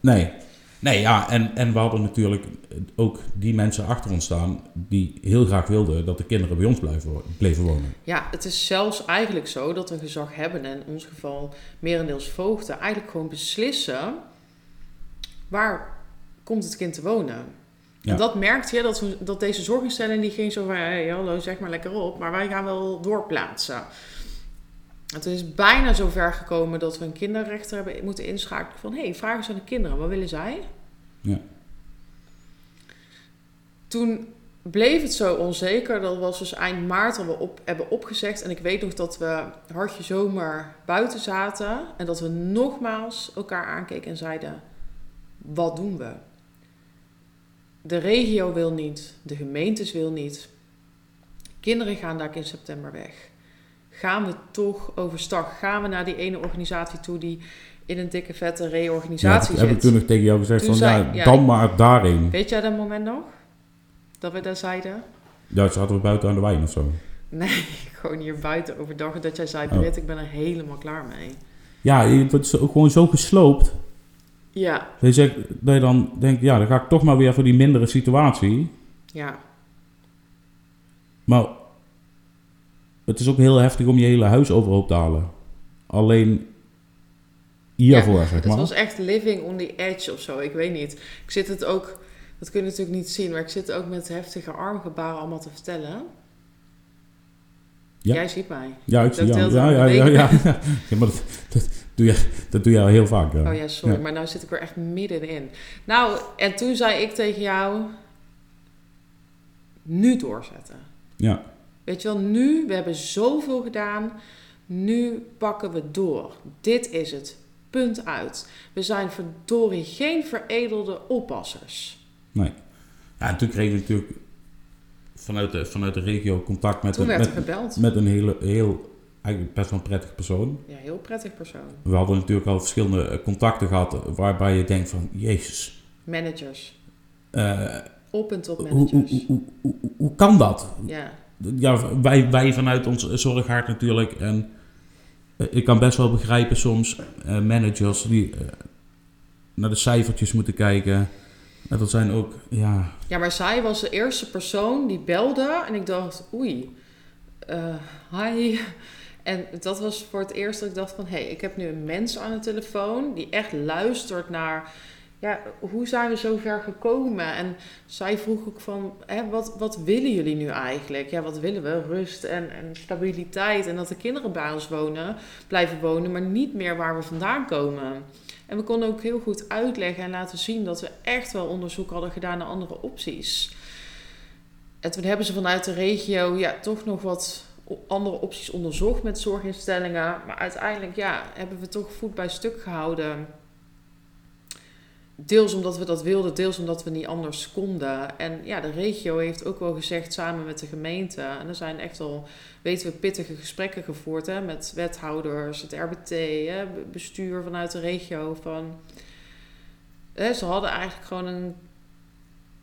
Nee. Nee, ja, en, en we hadden natuurlijk ook die mensen achter ons staan die heel graag wilden dat de kinderen bij ons blijven, bleven wonen. Ja, het is zelfs eigenlijk zo dat een gezag hebben, en in ons geval merendeels voogden, eigenlijk gewoon beslissen waar komt het kind te wonen. Ja. En dat merkte je, dat, dat deze zorginstelling die ging zo van, hey, hallo, zeg maar lekker op, maar wij gaan wel doorplaatsen. Het is bijna zover gekomen dat we een kinderrechter hebben moeten inschakelen van, hé, hey, vraag eens aan de kinderen, wat willen zij? Ja. Toen bleef het zo onzeker. Dat was dus eind maart dat we op, hebben opgezegd. En ik weet nog dat we hartje zomer buiten zaten. En dat we nogmaals elkaar aankeken en zeiden: wat doen we? De regio wil niet, de gemeentes wil niet. Kinderen gaan daar in september weg. Gaan we toch overstag? Gaan we naar die ene organisatie toe die in een dikke vette Ja, reorganisatie heb ik zit? toen nog tegen jou gezegd Toen van zei- ja, ja, dan maar daarheen. Weet jij dat moment nog? Dat we dat zeiden? Ja, zaten we buiten aan de wijn of zo. Nee, [LAUGHS] gewoon hier buiten overdag. Dat jij zei, Oh. Britt, ik ben er helemaal klaar mee. Ja, het wordt gewoon zo gesloopt. Ja, Dat je, dat je dan denkt, ja, dan ga ik toch maar weer voor die mindere situatie. ja. Maar het is ook heel heftig om je hele huis overhoop te halen. Alleen hiervoor, zeg Het maar. was echt living on the edge of zo. Ik weet niet. Ik zit het ook, dat kun je natuurlijk niet zien, maar ik zit ook met heftige armgebaren allemaal te vertellen. Ja. Jij ziet mij. Ja, ik zie jou. Ja, ja, ja, [LAUGHS] ja, maar dat, dat, doe je, dat doe je al heel vaak. Ja. Oh ja, sorry, maar nou zit ik er echt middenin. Nou, en toen zei ik tegen jou, nu doorzetten. ja. Weet je wel, nu, we hebben zoveel gedaan. Nu pakken we door. Dit is het. Punt uit. We zijn verdorie geen veredelde oppassers. Nee. Ja, en toen kregen we natuurlijk vanuit de, vanuit de regio contact met, Toen een, werd met, gebeld. met een hele, heel, eigenlijk best wel een prettig persoon. Ja, heel prettig persoon. We hadden natuurlijk al verschillende eh, contacten gehad waarbij je denkt van, jezus, Managers. eh, Op en top hoe, managers. hoe, hoe, hoe, hoe kan dat? Ja, Ja, wij, wij vanuit ons zorghart natuurlijk. En eh, ik kan best wel begrijpen soms managers die naar de cijfertjes moeten kijken. Dat zijn ook, ja, ja, maar zij was de eerste persoon die belde. En ik dacht, oei, eh, hi. En dat was voor het eerst dat ik dacht van... hé, hey, ik heb nu een mens aan de telefoon... die echt luistert naar... ja, hoe zijn we zo ver gekomen? En zij vroeg ook van... Hè, wat, wat willen jullie nu eigenlijk? Ja, wat willen we? Rust en, en stabiliteit. En dat de kinderen bij ons wonen, blijven wonen... maar niet meer waar we vandaan komen. En we konden ook heel goed uitleggen en laten zien... dat we echt wel onderzoek hadden gedaan naar andere opties. En toen hebben ze vanuit de regio ja, toch nog wat andere opties onderzocht met zorginstellingen. Maar uiteindelijk ja, hebben we toch voet bij stuk gehouden deels omdat we dat wilden, deels omdat we niet anders konden. En ja, de regio heeft ook wel gezegd samen met de gemeente. En er zijn echt al, weten we, pittige gesprekken gevoerd hè, met wethouders, het RBT, hè, bestuur vanuit de regio. Van, hè, ze hadden eigenlijk gewoon een,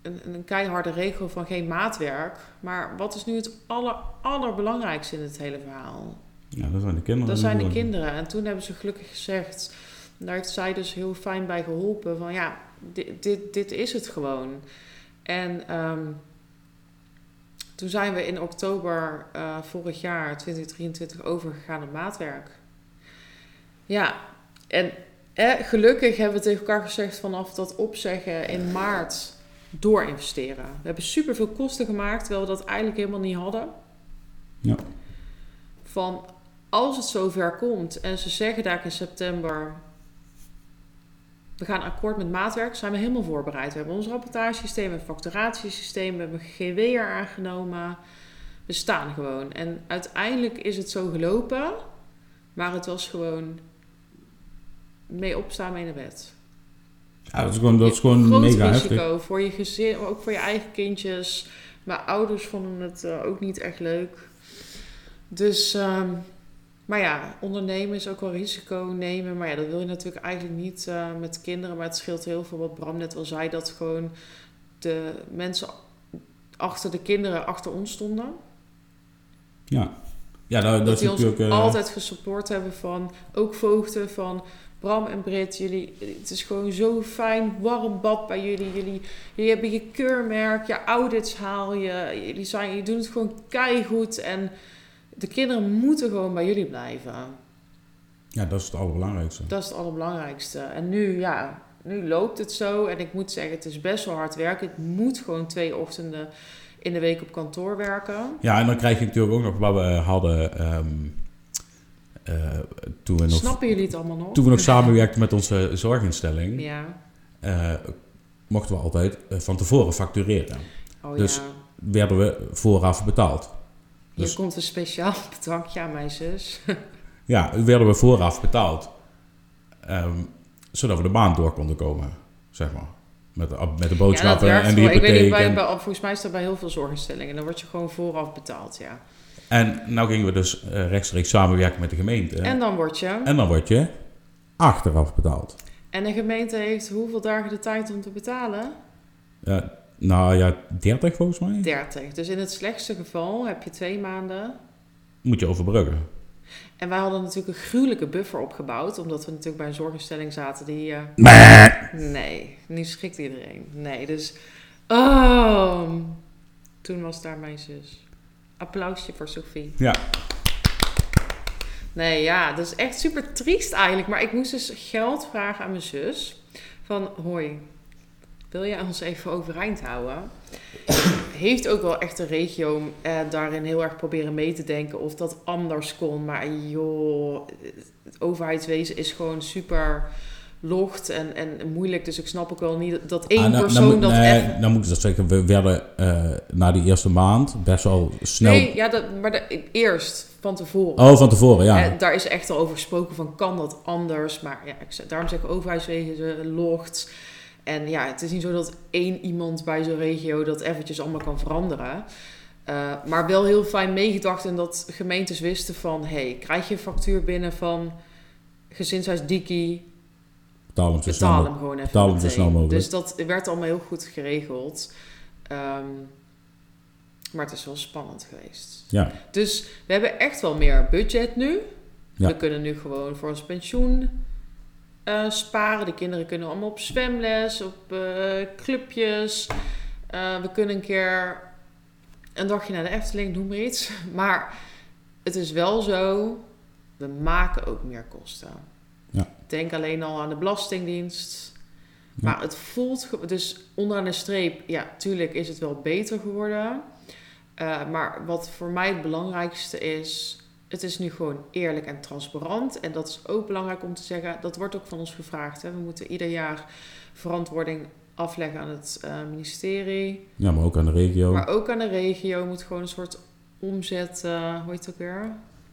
een, een keiharde regel van geen maatwerk. Maar wat is nu het aller, allerbelangrijkste in het hele verhaal? Ja, dat zijn de kinderen. Dat zijn de kinderen. En toen hebben ze gelukkig gezegd, daar heeft zij dus heel fijn bij geholpen, van ja, dit, dit, dit is het gewoon. En ehm, toen zijn we in oktober eh, vorig jaar, 2023, overgegaan op maatwerk. Ja, en eh, gelukkig hebben we tegen elkaar gezegd vanaf dat opzeggen in maart doorinvesteren. We hebben superveel kosten gemaakt, terwijl we dat eigenlijk helemaal niet hadden. Ja. Van als het zover komt en ze zeggen daar in september, we gaan akkoord met maatwerk, zijn we helemaal voorbereid. We hebben ons rapportagesysteem, een facturatiesysteem, we hebben GW'er aangenomen. We staan gewoon. En uiteindelijk is het zo gelopen, maar het was gewoon mee opstaan, mee naar bed. Ja, dat is gewoon, dat is gewoon Groot mega risico heftig. voor je gezin, maar ook voor je eigen kindjes. Mijn ouders vonden het eh, ook niet echt leuk. Dus, ehm, maar ja, ondernemen is ook wel risico nemen. Maar ja, dat wil je natuurlijk eigenlijk niet eh, met kinderen. Maar het scheelt heel veel wat Bram net al zei. Dat gewoon de mensen achter de kinderen achter ons stonden. Ja, ja dat, dat, die ons natuurlijk... eh, altijd gesupport hebben van, ook voogden van Bram en Brit, jullie, het is gewoon zo fijn, warm bad bij jullie. Jullie, jullie hebben je keurmerk, je audits haal je, jullie, zijn, jullie doen het gewoon keigoed en de kinderen moeten gewoon bij jullie blijven. ja, dat is het allerbelangrijkste. Dat is het allerbelangrijkste. En nu, ja, nu loopt het zo en ik moet zeggen, het is best wel hard werken. Ik moet gewoon twee ochtenden in de week op kantoor werken. Ja, en dan krijg je natuurlijk ook nog wat we hadden ehm, eh, toen, we nog, Snappen jullie het allemaal nog? toen we nog samenwerkten met onze zorginstelling, Ja. eh, mochten we altijd eh, van tevoren factureren. Oh Dus- ja. Werden we vooraf betaald. Hier Dus- komt een speciaal [LAUGHS] bedankje aan mijn zus. [LAUGHS] Ja, werden we vooraf betaald. Ehm, zodat we de maand door konden komen, zeg maar. Met de, met de boodschappen en de wel. Ik weet hypotheek. niet, bij, en, bij- volgens mij is dat bij heel veel zorginstellingen. Dan word je gewoon vooraf betaald, ja. en nou gingen we dus eh, rechtstreeks samenwerken met de gemeente. En dan word je... En dan word je achteraf betaald. En de gemeente heeft hoeveel dagen de tijd om te betalen? Ja, nou ja, 30 volgens mij. 30. Dus in het slechtste geval heb je twee maanden. Moet je overbruggen. En wij hadden natuurlijk een gruwelijke buffer opgebouwd. Omdat we natuurlijk bij een zorginstelling zaten die... eh, nee, nu schrikt iedereen. Nee, dus... Oh, toen was daar mijn zus. Applausje voor Sophie. Ja. Nee, ja, dat is echt super triest eigenlijk. Maar ik moest dus geld vragen aan mijn zus. Van, hoi, wil jij ons even overeind houden? Heeft ook wel echt de regio eh, daarin heel erg proberen mee te denken of dat anders kon. Maar joh, het overheidswezen is gewoon super locht en, en moeilijk. Dus ik snap ook wel niet dat één Ah, nou- persoon nou, moet- dat nee, echt... dan moet ik dat zeggen. We werden eh, na die eerste maand best wel snel... Nee, ja, dat, maar de- eerst, van tevoren. Oh, van tevoren, ja. En daar is echt al over gesproken van kan dat anders. Maar ja, ik, daarom zeg ik overheidswegen logt. En ja, het is niet zo dat één iemand bij zo'n regio dat eventjes allemaal kan veranderen. Eh, maar wel heel fijn meegedacht en dat gemeentes wisten van... hey, krijg je een factuur binnen van gezinshuis Diki... Betaal hem zo snel betaal mogelijk. hem gewoon even betaal hem zo snel mogelijk. Dus dat werd allemaal heel goed geregeld. Ehm, maar het is wel spannend geweest. Ja, Dus we hebben echt wel meer budget nu. Ja. We kunnen nu gewoon voor ons pensioen eh, sparen. De kinderen kunnen allemaal op zwemles, op eh, clubjes. Eh, we kunnen een keer een dagje naar de Efteling, noem maar iets. [LAUGHS] Maar het is wel zo, we maken ook meer kosten. Ja. Denk alleen al aan de Belastingdienst. Ja. Maar het voelt, dus onderaan de streep, ja, tuurlijk is het wel beter geworden. Maar wat voor mij het belangrijkste is, het is nu gewoon eerlijk en transparant. En dat is ook belangrijk om te zeggen, dat wordt ook van ons gevraagd. Hè. We moeten ieder jaar verantwoording afleggen aan het uh, ministerie. ja, maar ook aan de regio. Maar ook aan de regio moet gewoon een soort omzet, uh, hoe heet het ook weer?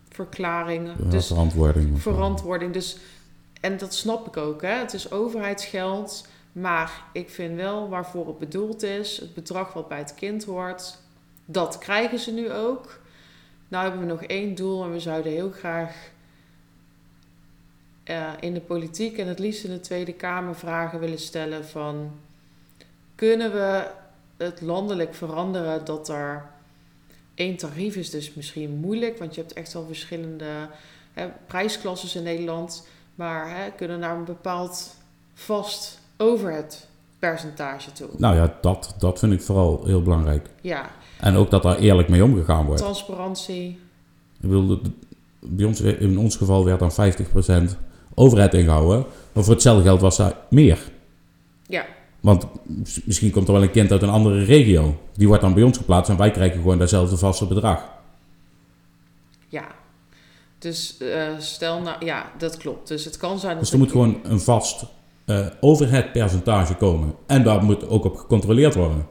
Verklaring. Ja, dus verantwoording. verantwoording. Dus, en dat snap ik ook. Hè. Het is overheidsgeld. Maar ik vind wel waarvoor het bedoeld is, het bedrag wat bij het kind hoort, dat krijgen ze nu ook. Nou hebben we nog één doel en we zouden heel graag eh, in de politiek en het liefst in de Tweede Kamer vragen willen stellen van kunnen we het landelijk veranderen dat er één tarief is dus misschien moeilijk, want je hebt echt wel verschillende hè, prijsklasses in Nederland, maar hè, kunnen naar een bepaald vast overhead percentage toe. Nou ja, dat, dat vind ik vooral heel belangrijk. Ja, En ook dat daar eerlijk mee omgegaan wordt. transparantie. Ik bedoel, dat- bij ons, in ons geval werd dan 50% overheid ingehouden. Maar voor hetzelfde geld was dat meer. Ja, Want misschien komt er wel een kind uit een andere regio. Die wordt dan bij ons geplaatst en wij krijgen gewoon datzelfde vaste bedrag. ja. Dus eh, stel nou, ja, dat klopt. Dus het kan zijn dat Dus er moet ik- gewoon een vast eh overheadpercentage komen. En daar moet ook op gecontroleerd worden.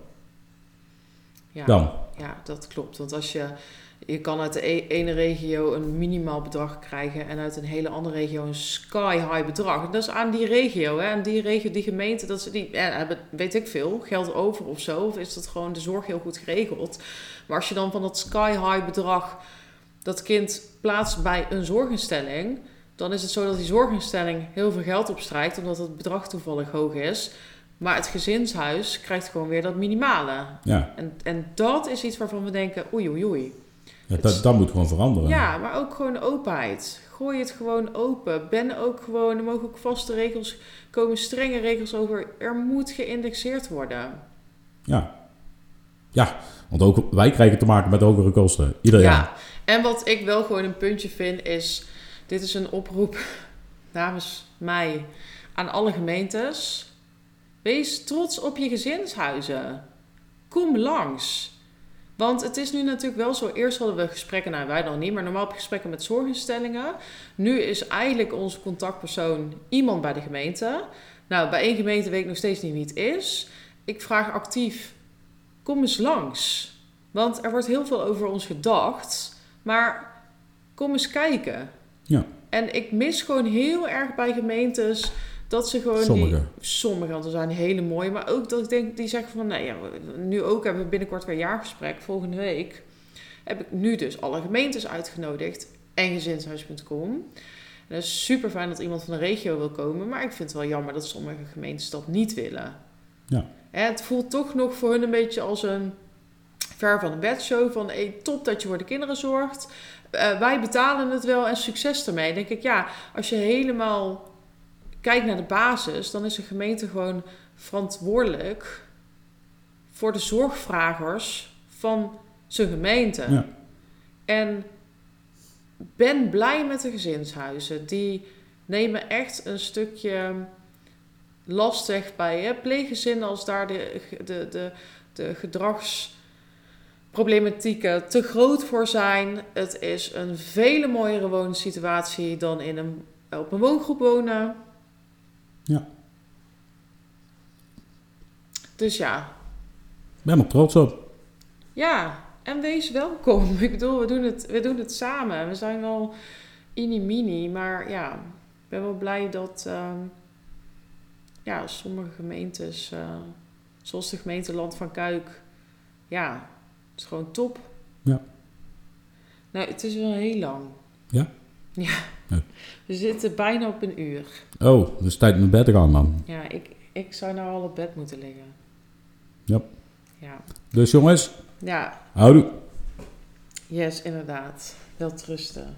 ja, Dan. Ja, dat klopt. Want als je, je kan uit de e- ene regio een minimaal bedrag krijgen en uit een hele andere regio een sky high bedrag. Dat is aan die regio, hè? En die regio, die gemeente, dat ze die ja, hebben, weet ik veel, geld over of zo. Of is dat gewoon de zorg heel goed geregeld? Maar als je dan van dat sky high bedrag dat kind plaatst bij een zorginstelling, dan is het zo dat die zorginstelling heel veel geld opstrijkt, omdat het bedrag toevallig hoog is. Maar het gezinshuis krijgt gewoon weer dat minimale. Ja, En, en dat is iets waarvan we denken, oei oei oei. ja dat, dat moet gewoon veranderen. Ja, maar ook gewoon openheid. Gooi het gewoon open. Ben ook gewoon, er mogen ook vaste regels komen, strenge regels over. Er moet geïndexeerd worden. Ja. Ja, want ook wij krijgen te maken met hogere kosten. Ieder jaar. Ja, en wat ik wel gewoon een puntje vind is, dit is een oproep [LAUGHS] namens mij aan alle gemeentes. Wees trots op je gezinshuizen. Kom langs. Want het is nu natuurlijk wel zo. Eerst hadden we gesprekken, nou wij nog niet, maar normaal heb je gesprekken met zorginstellingen. Nu is eigenlijk onze contactpersoon iemand bij de gemeente. Nou, bij één gemeente weet ik nog steeds niet wie het is. Ik vraag actief, kom eens langs. Want er wordt heel veel over ons gedacht. Maar kom eens kijken. Ja. En ik mis gewoon heel erg bij gemeentes dat ze gewoon Sommige. die... Sommige, want er zijn hele mooie. Maar ook dat ik denk, die zeggen van... Nee, ja, nu ook hebben we binnenkort weer een jaargesprek. Volgende week heb ik nu dus alle gemeentes uitgenodigd. En gezinshuis.com. En het is super fijn dat iemand van de regio wil komen. Maar ik vind het wel jammer dat sommige gemeentes dat niet willen. Ja. En het voelt toch nog voor hun een beetje als een ver van een bedshow. Van hey, top dat je voor de kinderen zorgt. Eh, wij betalen het wel en succes ermee. Dan denk ik, ja, als je helemaal kijkt naar de basis, dan is de gemeente gewoon verantwoordelijk voor de zorgvragers van zijn gemeente. Ja. En ben blij met de gezinshuizen. Die nemen echt een stukje last weg bij hè, pleeggezinnen als daar de, de, de, de gedragsproblematieken te groot voor zijn. Het is een vele mooiere woonsituatie dan in een, op een woongroep wonen. Ja. Dus ja, Ik ben er trots op. Ja, en wees welkom. [LAUGHS] Ik bedoel, we doen het, we doen het samen. We zijn wel mini-mini, maar ja, ik ben wel blij dat ehm, ja, sommige gemeentes, eh, zoals de gemeente Land van Kuik, ja, het is gewoon top. Ja. Nou, het is wel heel lang. Ja? Ja. Ja. We zitten bijna op een uur. Oh, dus tijd met bed te gaan dan. Ja, ik, ik zou nou al op bed moeten liggen. Ja. Ja. Dus jongens, Ja, houdoe. yes, inderdaad. Wel trusten.